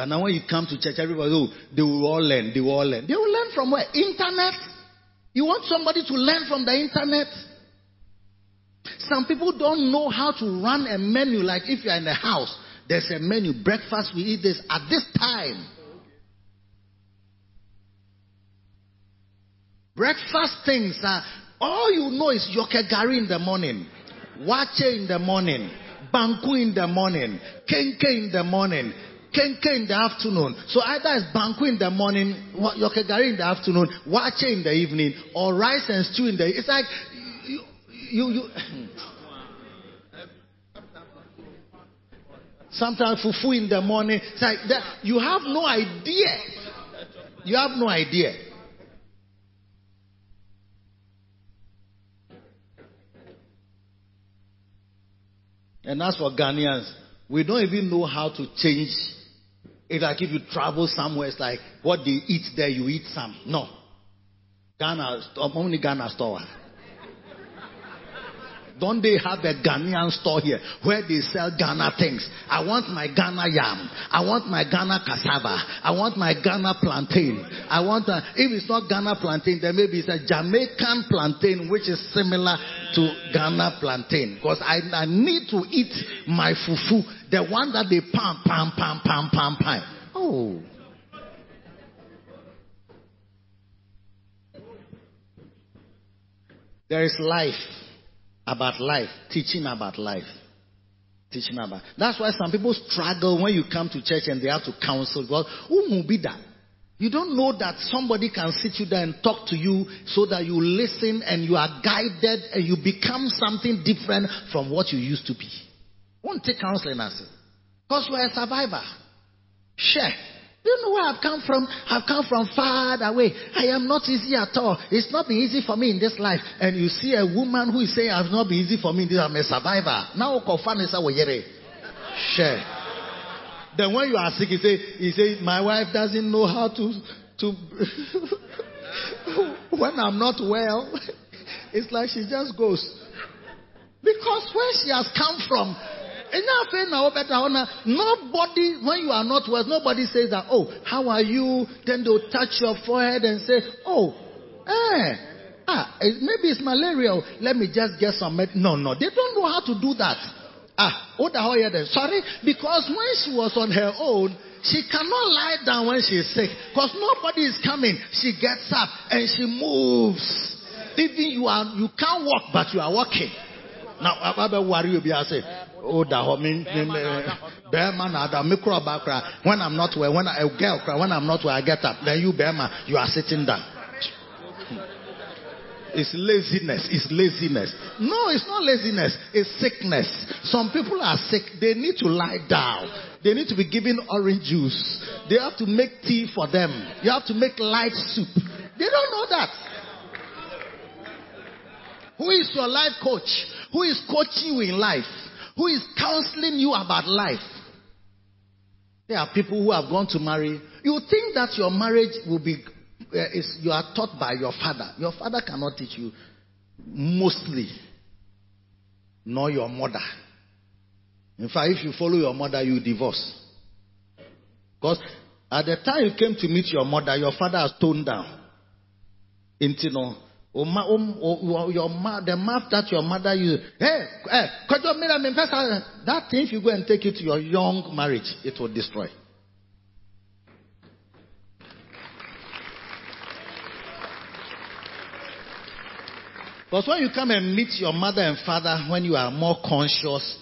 But now when you come to church, everybody, oh, they will all learn. They will all learn. They will learn from where? Internet. You want somebody to learn from the internet? Some people don't know how to run a menu. Like if you're in the house, there's a menu. Breakfast, we eat this at this time. Breakfast things are, all you know is yokegari in the morning, waakye in the morning, banku in the morning, kenke in the morning, kenke in the afternoon. So either it's banku in the morning, yokegari in the afternoon, waakye in the evening, or rice and stew in the. It's like you, you, you Sometimes fufu in the morning. It's like that. You have no idea. You have no idea. And as for Ghanaians, we don't even know how to change it's like if you travel somewhere, it's like what they eat there, you eat some. No. Ghana, um, only Ghana store. Don't they have a Ghanaian store here where they sell Ghana things? I want my Ghana yam. I want my Ghana cassava. I want my Ghana plantain. I want, a, if it's not Ghana plantain, then maybe it's a Jamaican plantain which is similar to Ghana plantain. Because I, I need to eat my fufu, the one that they pam, pam, pam, pam, pam, pam. Oh. There is life about life, teaching about life. Teaching about. That's why some people struggle when you come to church and they have to counsel. Well, who will be that? You don't know that somebody can sit you there and talk to you so that you listen and you are guided and you become something different from what you used to be. Won't take counseling as it. Because are a survivor. Share. You know where I've come from? I've come from far away. I am not easy at all. It's not been easy for me in this life. And you see a woman who is saying, I've not been easy for me this, I'm a survivor. Now, share. Then when you are sick, you say, you say, my wife doesn't know how to, to, when I'm not well, it's like she just goes. Because where she has come from, Nobody, when you are not well, nobody says that, oh, how are you? Then they'll touch your forehead and say, oh, eh, ah, eh, maybe it's malaria. Let me just get some med. No, no, they don't know how to do that. Ah, oh, the Sorry, because when she was on her own, she cannot lie down when she is sick because nobody is coming. She gets up and she moves. Even you are, you can't walk, but you are walking. Now, I worry you be say, oh, da me, Bearman, I me When I'm not well, when I, a girl cry, when I'm not well, I get up. Then you, Bearman, you are sitting down. It's laziness. It's laziness. No, it's not laziness. It's sickness. Some people are sick. They need to lie down. They need to be given orange juice. They have to make tea for them. You have to make light soup. They don't know that. Who is your life coach? Who is coaching you in life? Who is counseling you about life? There are people who have gone to marry. You think that your marriage will be, uh, is, you are taught by your father. Your father cannot teach you mostly, nor your mother. In fact, if you follow your mother, you divorce. Because at the time you came to meet your mother, your father has toned down. Into Oh, no, oh, oh, your the mouth that your mother used. Hey, hey, uh, that thing, if you go and take it to your young marriage, it will destroy. Because when you come and meet your mother and father when you are more conscious,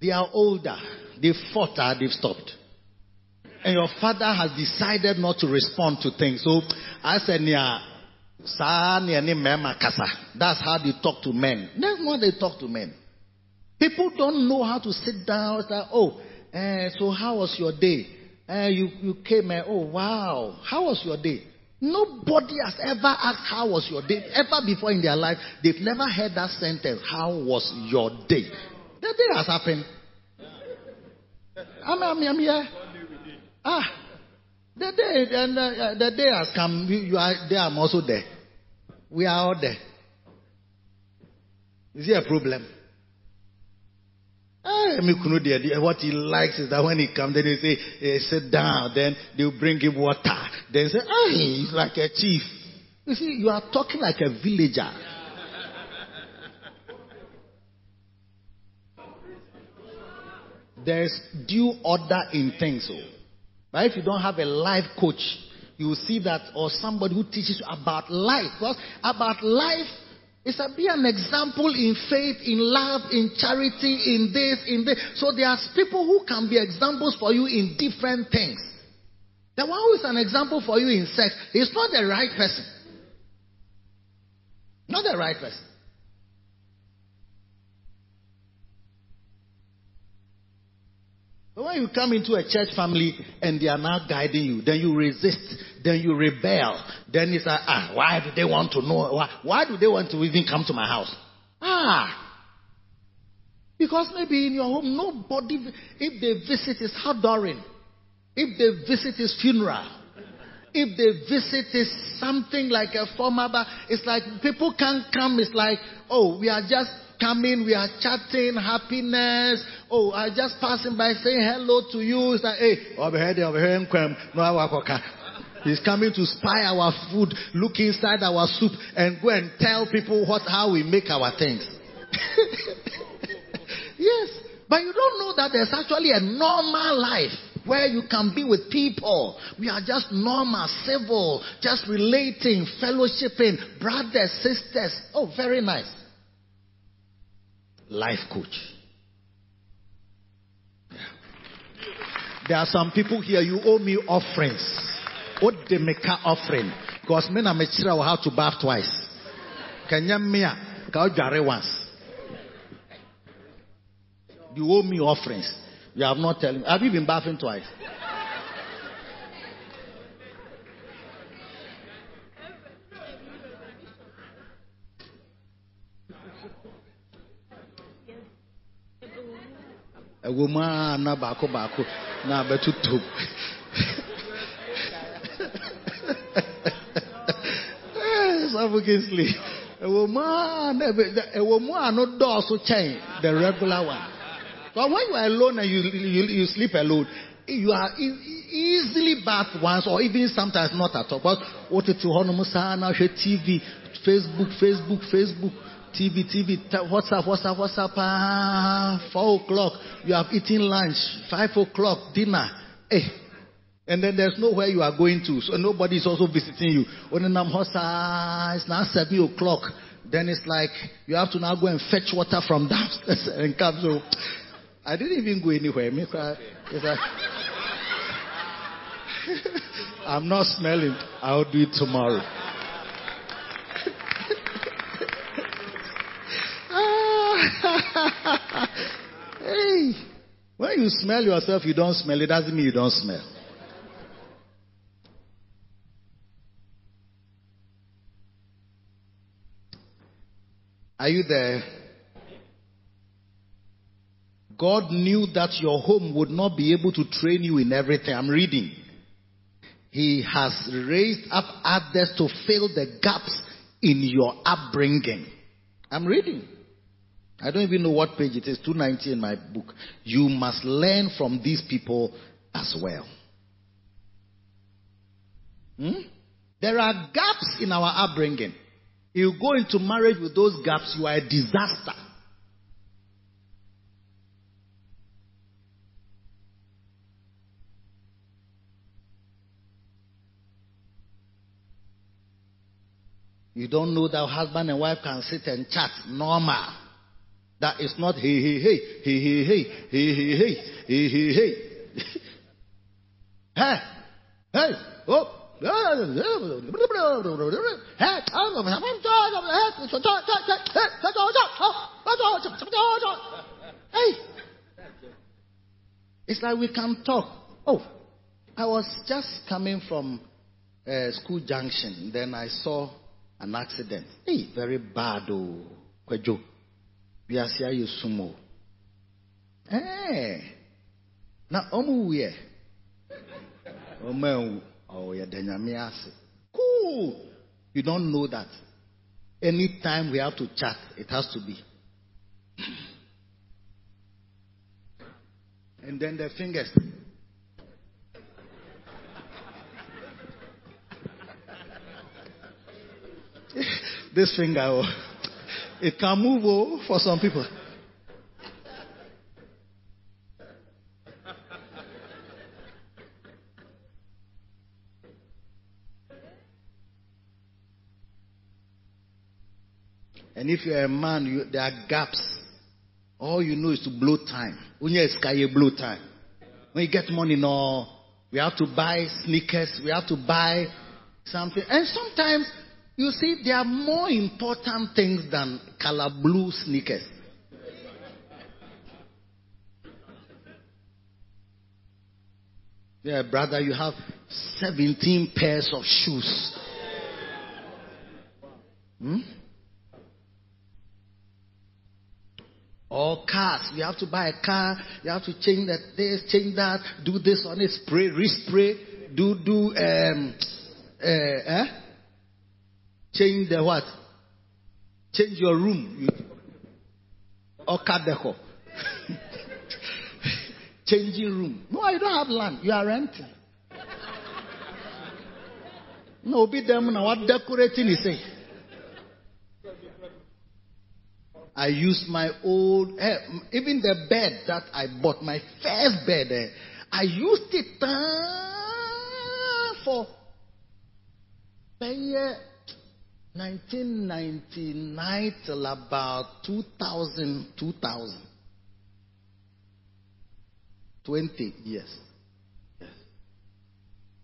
they are older. They fought or they've stopped. And your father has decided not to respond to things. So I said, yeah, that's how they talk to men. That's not they talk to men. People don't know how to sit down. It's like, oh, eh, so how was your day? Eh, you, you came and, oh, wow, how was your day? Nobody has ever asked, how was your day? Ever before in their life, they've never heard that sentence, how was your day? That day has happened. I'm, I'm, I'm here. Ah, the day, and uh, the day has come. You, you are there. I'm also there. We are all there. Is there a problem? Ah, what he likes is that when he comes, then they say, hey, sit down. Then they'll bring him water. Then say, ah, he's like a chief. You see, you are talking like a villager. There's due order in things. Oh. But if you don't have a life coach, you will see that, or somebody who teaches you about life. Because about life is to be an example in faith, in love, in charity, in this, in this. So there are people who can be examples for you in different things. The one who is an example for you in sex is not the right person. Not the right person. But when you come into a church family and they are now guiding you, then you resist, then you rebel, then it's like, ah, why do they want to know? Why, why do they want to even come to my house? Ah, because maybe in your home, nobody, if they visit, is adoring. If they visit is funeral, if they visit is something like a former, it's like people can't come. It's like, oh, we are just coming, we are chatting, happiness. Oh, I just passing by saying hello to you. It's like, hey, no. He's coming to spy our food, look inside our soup, and go and tell people what how we make our things. yes, but you don't know that there's actually a normal life where you can be with people. We are just normal, civil, just relating, fellowshipping, brothers, sisters. Oh, very nice. Life coach. There are some people here, you owe me offerings. What they make offering? Because men are mature have to bath twice. Can you me once? You owe me offerings. You have not telling me. Have you been bathing twice? A na baako baako na abɛtoto. Eh, kyɛn the regular one. But when you are alone and you you, you sleep alone you are e- easily bathed once or even sometimes not at all. But wotete hɔ nom saa na ahwɛ tv facebook facebook facebook TV, TV, WhatsApp, WhatsApp, WhatsApp, ah, four o'clock, you have eaten lunch, five o'clock, dinner, eh. And then there's nowhere you are going to, so nobody is also visiting you. It's now seven o'clock. Then it's like you have to now go and fetch water from downstairs and come. So I didn't even go anywhere. I'm not smelling. I'll do it tomorrow. Hey, when you smell yourself, you don't smell. It doesn't mean you don't smell. Are you there? God knew that your home would not be able to train you in everything. I'm reading. He has raised up others to fill the gaps in your upbringing. I'm reading. I don't even know what page it is, 290 in my book. You must learn from these people as well. Hmm? There are gaps in our upbringing. You go into marriage with those gaps, you are a disaster. You don't know that husband and wife can sit and chat normal. That is not hey hey hey hey hey hey hey hey hey hey hey hey. Hey hey oh. Hey, it's like we can talk. Oh, I was just coming from uh, school junction. Then I saw an accident. Hey, very bad. Oh, Kwejo. Wiase ayɛ sum o. Ɛɛ na ɔmo wuyɛ ɔmo ɛnwu ɔyɛ dɛ nyame ase cool. You don't know that. Anytime we have to chat it has to be. And then the fingers. This finger oh, it can move oh, for some people And if you're a man, you, there are gaps. All you know is to blow time. When you're a sky, you blow time. When you get money, no, we have to buy sneakers, we have to buy something. And sometimes, you see, there are more important things than color blue sneakers. Yeah, brother, you have 17 pairs of shoes. Hmm? Or cars. You have to buy a car. You have to change that this, change that, do this on it, spray, respray, do do um uh, eh? Change the what? Change your room. You, Okadeho. Changing room. No, you don't have land. You are renting. No, be them now. What decorating is say? I used my old, eh, even the bed that I bought, my first bed, eh, I used it uh, for 1999 till about 2000, 2000. 20 years. Yes.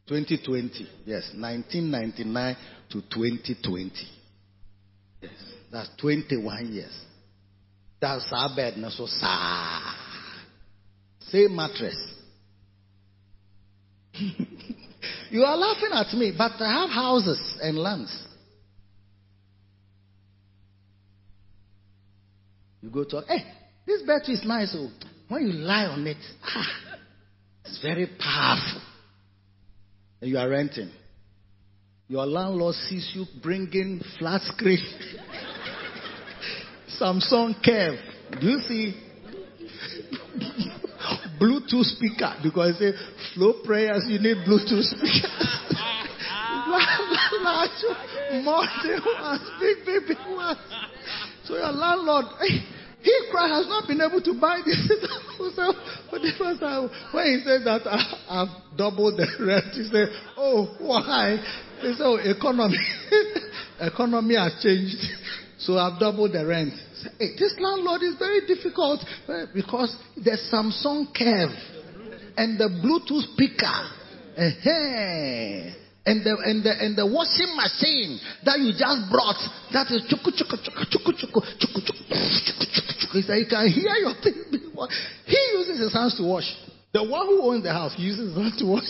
2020. Yes. 1999 to 2020. Yes. That's 21 years. That's our bed. So, sa. Same mattress. you are laughing at me, but I have houses and lands. You go talk, hey, this bed is nice. Oh, when you lie on it, ah, it's very powerful. And you are renting. Your landlord sees you bringing flat screen, Samsung Curve. Do you see? Bluetooth speaker because say flow prayers you need Bluetooth speaker. Large, modern ones, big, big, big ones. So your landlord, he Christ has not been able to buy this. so for the first time, when he said that I, I've doubled the rent, he said, "Oh, why?" He said, "Oh, economy, economy has changed, so I've doubled the rent." Hey, this landlord is very difficult eh, because the Samsung Curve and the Bluetooth speaker. eh and the and the and the washing machine that you just brought that is chuku chuku chuku chuku chuku chuku chuku chuku chuku chuku. He said you can hear your thing. He uses his hands to wash. The one who owns the house uses his hands to wash.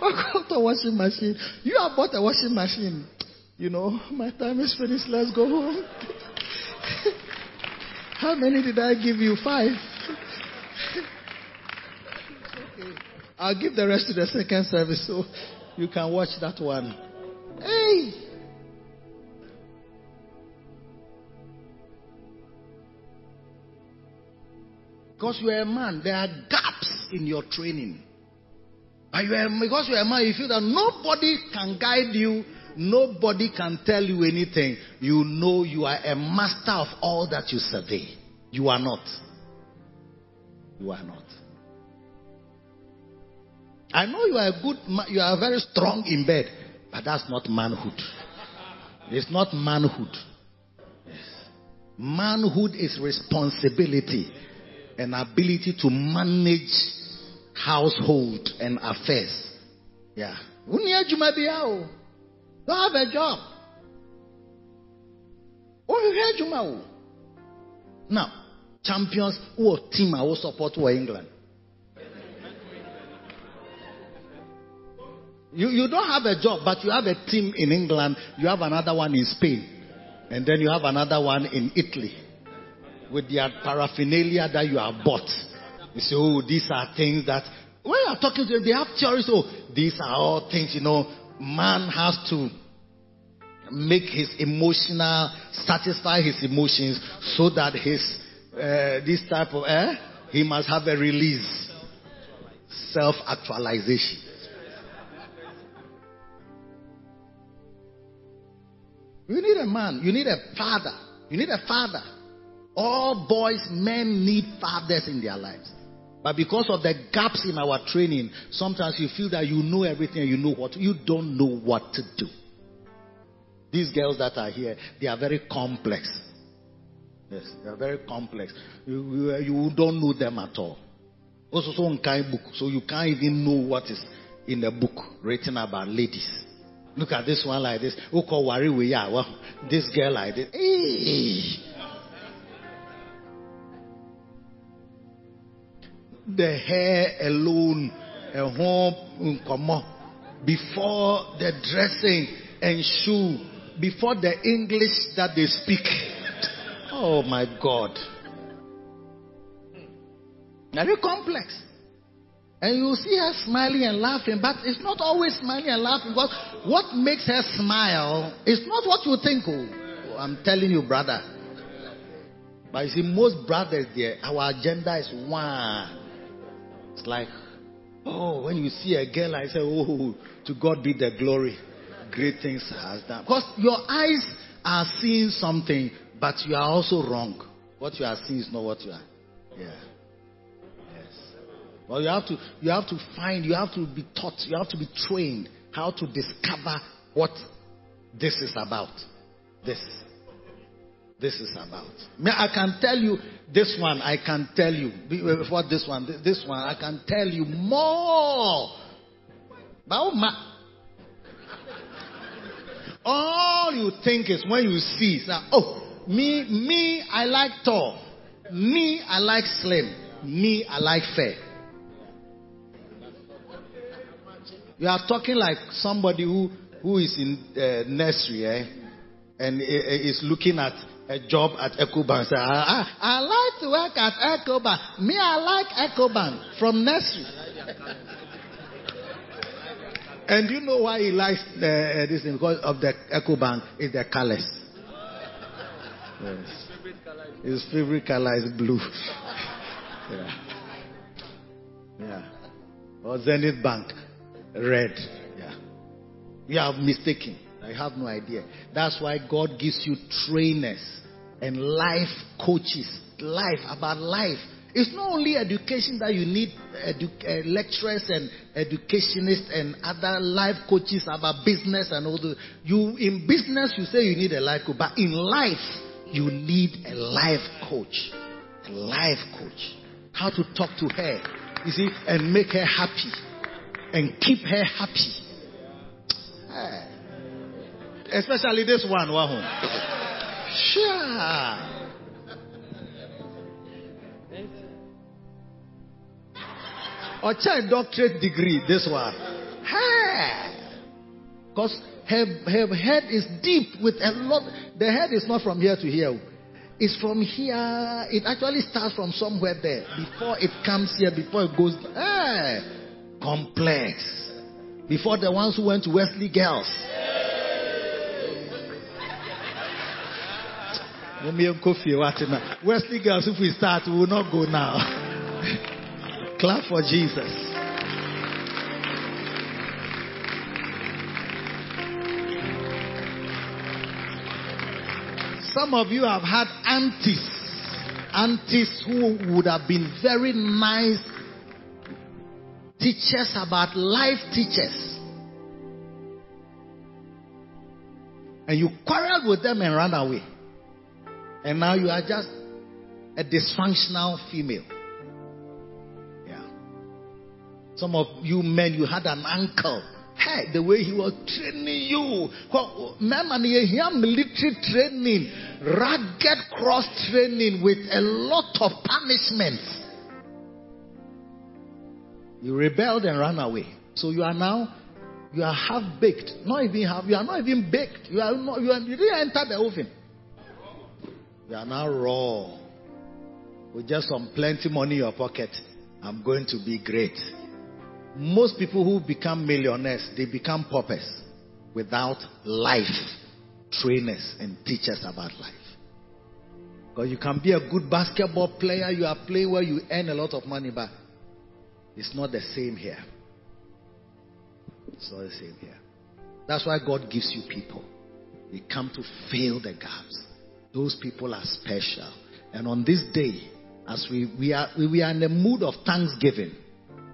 Welcome to a washing machine. You have bought a washing machine. You know, my time is finished. Let's go home. How many did I give you? Five. okay. I'll give the rest to the second service. So you can watch that one. Hey! Because you are a man, there are gaps in your training. But you are, because you are a man, you feel that nobody can guide you, nobody can tell you anything. You know you are a master of all that you survey. You are not. You are not. I know you are a good, you are very strong in bed, but that's not manhood. It's not manhood. Manhood is responsibility and ability to manage household and affairs. Yeah. Don't have a job. Now, champions who team I will support were England. You, you don't have a job, but you have a team in England, you have another one in Spain, and then you have another one in Italy. With their paraphernalia that you have bought. You say, oh, these are things that, when you are talking to them, they have theories, oh, these are all things, you know, man has to make his emotional, satisfy his emotions so that his, uh, this type of, eh, he must have a release. Self You need a man. You need a father. You need a father. All boys, men need fathers in their lives. But because of the gaps in our training, sometimes you feel that you know everything you know what. You don't know what to do. These girls that are here, they are very complex. Yes, they are very complex. You, you, don't know them at all. Also, so book, so you can't even know what is in the book written about ladies. Look at this one like this. Who call worry we are? Well, this girl like this. Hey. The hair alone, a home, come. Before the dressing and shoe, before the English that they speak. Oh my God. Very complex. And you see her smiling and laughing, but it's not always smiling and laughing because what makes her smile is not what you think. Oh, I'm telling you, brother. But you see, most brothers there, our agenda is one. It's like, oh, when you see a girl, I say, oh, to God be the glory. Great things has done. Because your eyes are seeing something, but you are also wrong. What you are seeing is not what you are. Yeah. Well, you have to, you have to find, you have to be taught, you have to be trained how to discover what this is about. This. This is about. I can tell you this one. I can tell you before uh, this one. This one I can tell you more. But oh, all you think is when you see, say, oh, me, me, I like tall. Me, I like slim. Me, I like fair. You are talking like somebody who, who is in uh, nursery eh, and is looking at a job at EcoBank. Say, I, I, I like to work at EcoBank. Me, I like EcoBank from nursery. and you know why he likes uh, this thing? Because of the EcoBank is the colors. Yes. His favorite color is blue. yeah. Yeah. Or Zenith Bank, red. Yeah. You are mistaken. I have no idea. That's why God gives you trainers and life coaches. Life, about life. It's not only education that you need edu- uh, lecturers and educationists and other life coaches about business and all the. You in business you say you need a life coach, but in life you need a life coach. A life coach. How to talk to her, you see, and make her happy and keep her happy. Hey. Especially this one, Wahoo. Sure. Or child doctorate degree, this one. Because her, her head is deep with a lot. The head is not from here to here. It's from here. It actually starts from somewhere there. Before it comes here, before it goes. Hey. Complex. Before the ones who went to Wesley Girls. Wesley Girls, if we start, we will not go now. Clap for Jesus. Some of you have had aunties, aunties who would have been very nice teachers about life teachers. And you quarreled with them and ran away. And now you are just a dysfunctional female. Yeah. Some of you men, you had an uncle. Hey, the way he was training you. Remember, here military training, rugged cross training with a lot of punishments. You rebelled and ran away. So you are now, you are half baked. Not even half, you are not even baked. You are not, you, are, you didn't enter the oven. You are now raw. With just some plenty money in your pocket. I'm going to be great. Most people who become millionaires, they become paupers without life trainers and teachers about life. Because you can be a good basketball player, you are playing where you earn a lot of money, but it's not the same here. It's not the same here. That's why God gives you people. They come to fill the gaps. Those people are special. And on this day, as we, we, are, we are in the mood of thanksgiving,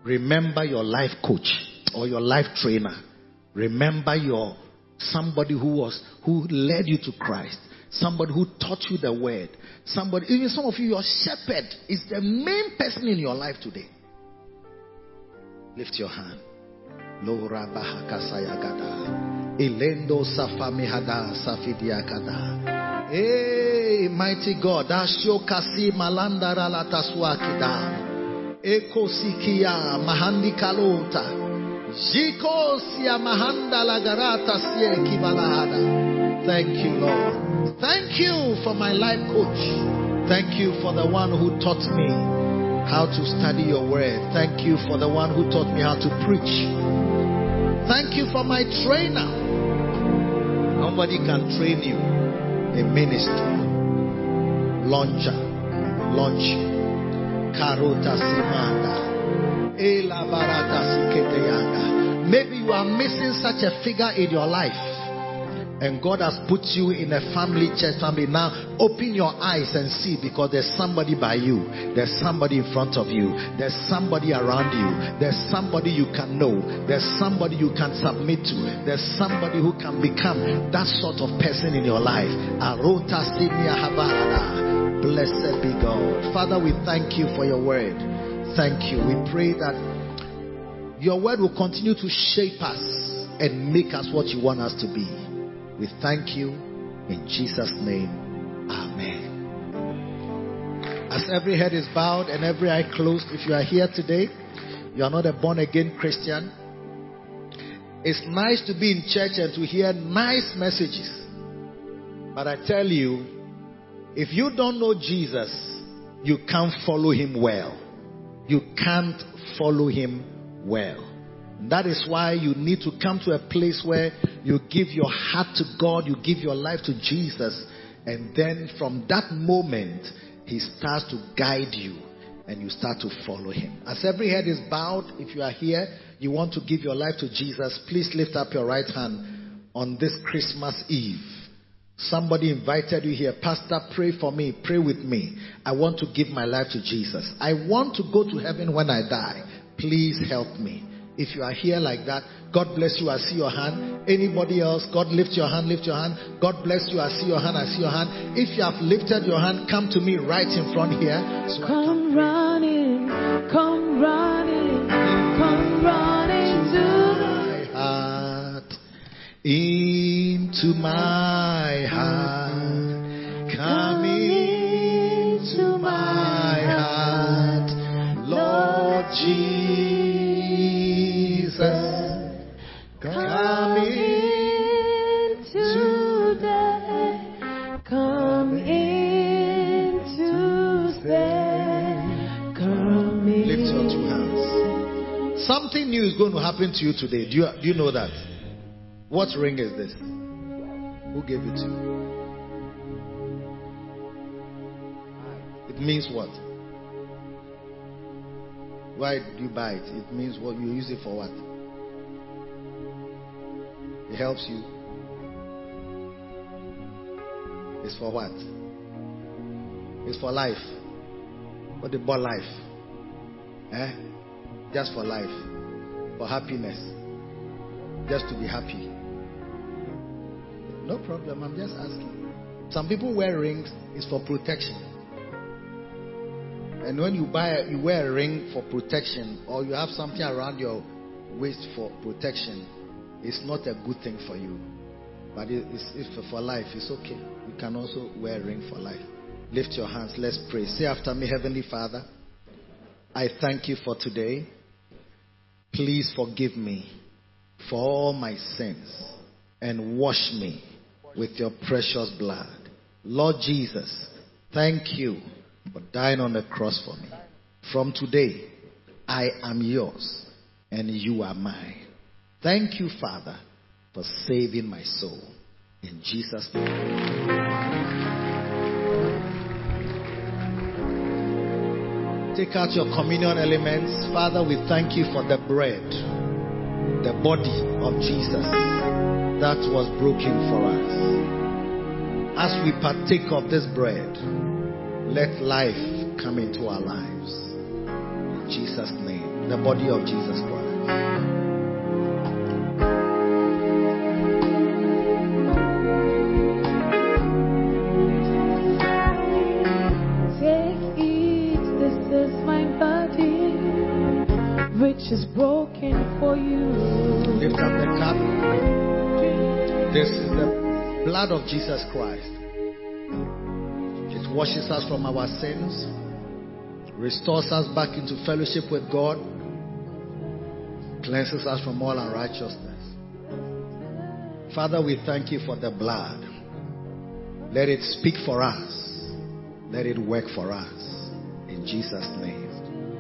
remember your life coach or your life trainer. Remember your somebody who was who led you to Christ. Somebody who taught you the word. Somebody, even some of you, your shepherd is the main person in your life today. Lift your hand. Lora bahakasayagada. Elendo safamihada safidiakada. Hey, mighty God. Dasho kasi malandara lataswakida. Eko sikia mahandi kalota. Jiko siya mahanda lagarata siya kibalahada. Thank you, Lord. Thank you for my life coach. Thank you for the one who taught me how to study your word. Thank you for the one who taught me how to preach. Thank you for my trainer. Nobody can train you. A minister, launcher, launch. Karota Simanda. Maybe you are missing such a figure in your life. And God has put you in a family church family. Now open your eyes and see because there's somebody by you. There's somebody in front of you. There's somebody around you. There's somebody you can know. There's somebody you can submit to. There's somebody who can become that sort of person in your life. Blessed be God. Father, we thank you for your word. Thank you. We pray that your word will continue to shape us and make us what you want us to be. We thank you in Jesus' name. Amen. As every head is bowed and every eye closed, if you are here today, you are not a born again Christian. It's nice to be in church and to hear nice messages. But I tell you, if you don't know Jesus, you can't follow him well. You can't follow him well. That is why you need to come to a place where you give your heart to God, you give your life to Jesus, and then from that moment, He starts to guide you and you start to follow Him. As every head is bowed, if you are here, you want to give your life to Jesus, please lift up your right hand on this Christmas Eve. Somebody invited you here. Pastor, pray for me. Pray with me. I want to give my life to Jesus. I want to go to heaven when I die. Please help me. If you are here like that, God bless you. I see your hand. Anybody else? God lift your hand, lift your hand. God bless you. I see your hand, I see your hand. If you have lifted your hand, come to me right in front here. So Come running, come running, come running to my heart, into my heart, come into my heart, Lord Jesus, is going to happen to you today. Do you, do you know that? What ring is this? Who gave it to you? It means what? Why did you buy it? It means what? You use it for what? It helps you. It's for what? It's for life. What they bought life? Eh? Just for life. For happiness. Just to be happy. No problem. I'm just asking. Some people wear rings is for protection. And when you buy, you wear a ring for protection, or you have something around your waist for protection, it's not a good thing for you. But it- it's, if for life, it's okay. You can also wear a ring for life. Lift your hands. Let's pray. Say after me, Heavenly Father, I thank you for today. Please forgive me for all my sins and wash me with your precious blood. Lord Jesus, thank you for dying on the cross for me. From today, I am yours and you are mine. Thank you, Father, for saving my soul. In Jesus' name. Take out your communion elements. Father, we thank you for the bread, the body of Jesus that was broken for us. As we partake of this bread, let life come into our lives. In Jesus' name, the body of Jesus Christ. Is broken for you. Lift up the cup. This is the blood of Jesus Christ. It washes us from our sins, restores us back into fellowship with God, cleanses us from all unrighteousness. Father, we thank you for the blood. Let it speak for us. Let it work for us. In Jesus' name.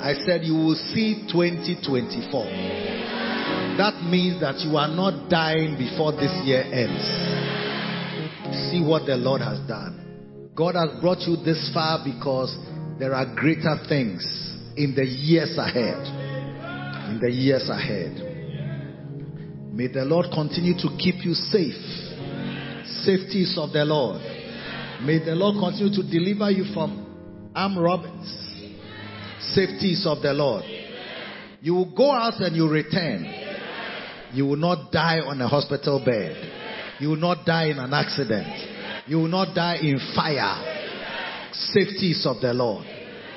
I said you will see 2024. That means that you are not dying before this year ends. See what the Lord has done. God has brought you this far because there are greater things in the years ahead. In the years ahead. May the Lord continue to keep you safe. Safety is of the Lord. May the Lord continue to deliver you from armed robbers. Safety is of the Lord. You will go out and you return. You will not die on a hospital bed. You will not die in an accident. You will not die in fire. Safety is of the Lord.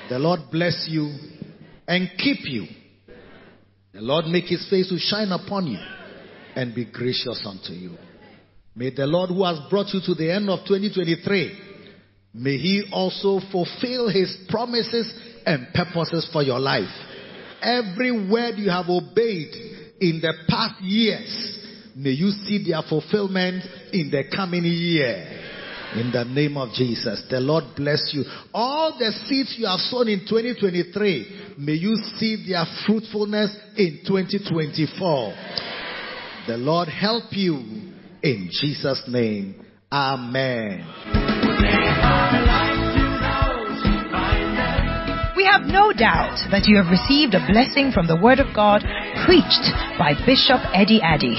The Lord bless you and keep you. The Lord make his face to shine upon you and be gracious unto you. May the Lord who has brought you to the end of 2023, may he also fulfill his promises and purposes for your life. Every word you have obeyed in the past years, may you see their fulfillment in the coming year. In the name of Jesus, the Lord bless you. All the seeds you have sown in 2023, may you see their fruitfulness in 2024. The Lord help you in Jesus' name. Amen. Have no doubt that you have received a blessing from the Word of God preached by Bishop Eddie Addy.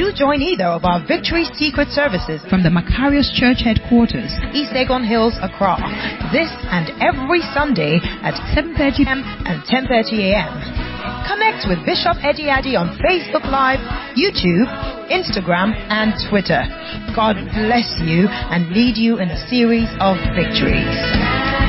Do join either of our Victory Secret services from the Makarios Church headquarters, East Legon Hills, Accra, this and every Sunday at 7.30 p.m. and 10.30 a.m. Connect with Bishop Eddie Addy on Facebook Live, YouTube, Instagram, and Twitter. God bless you and lead you in a series of victories.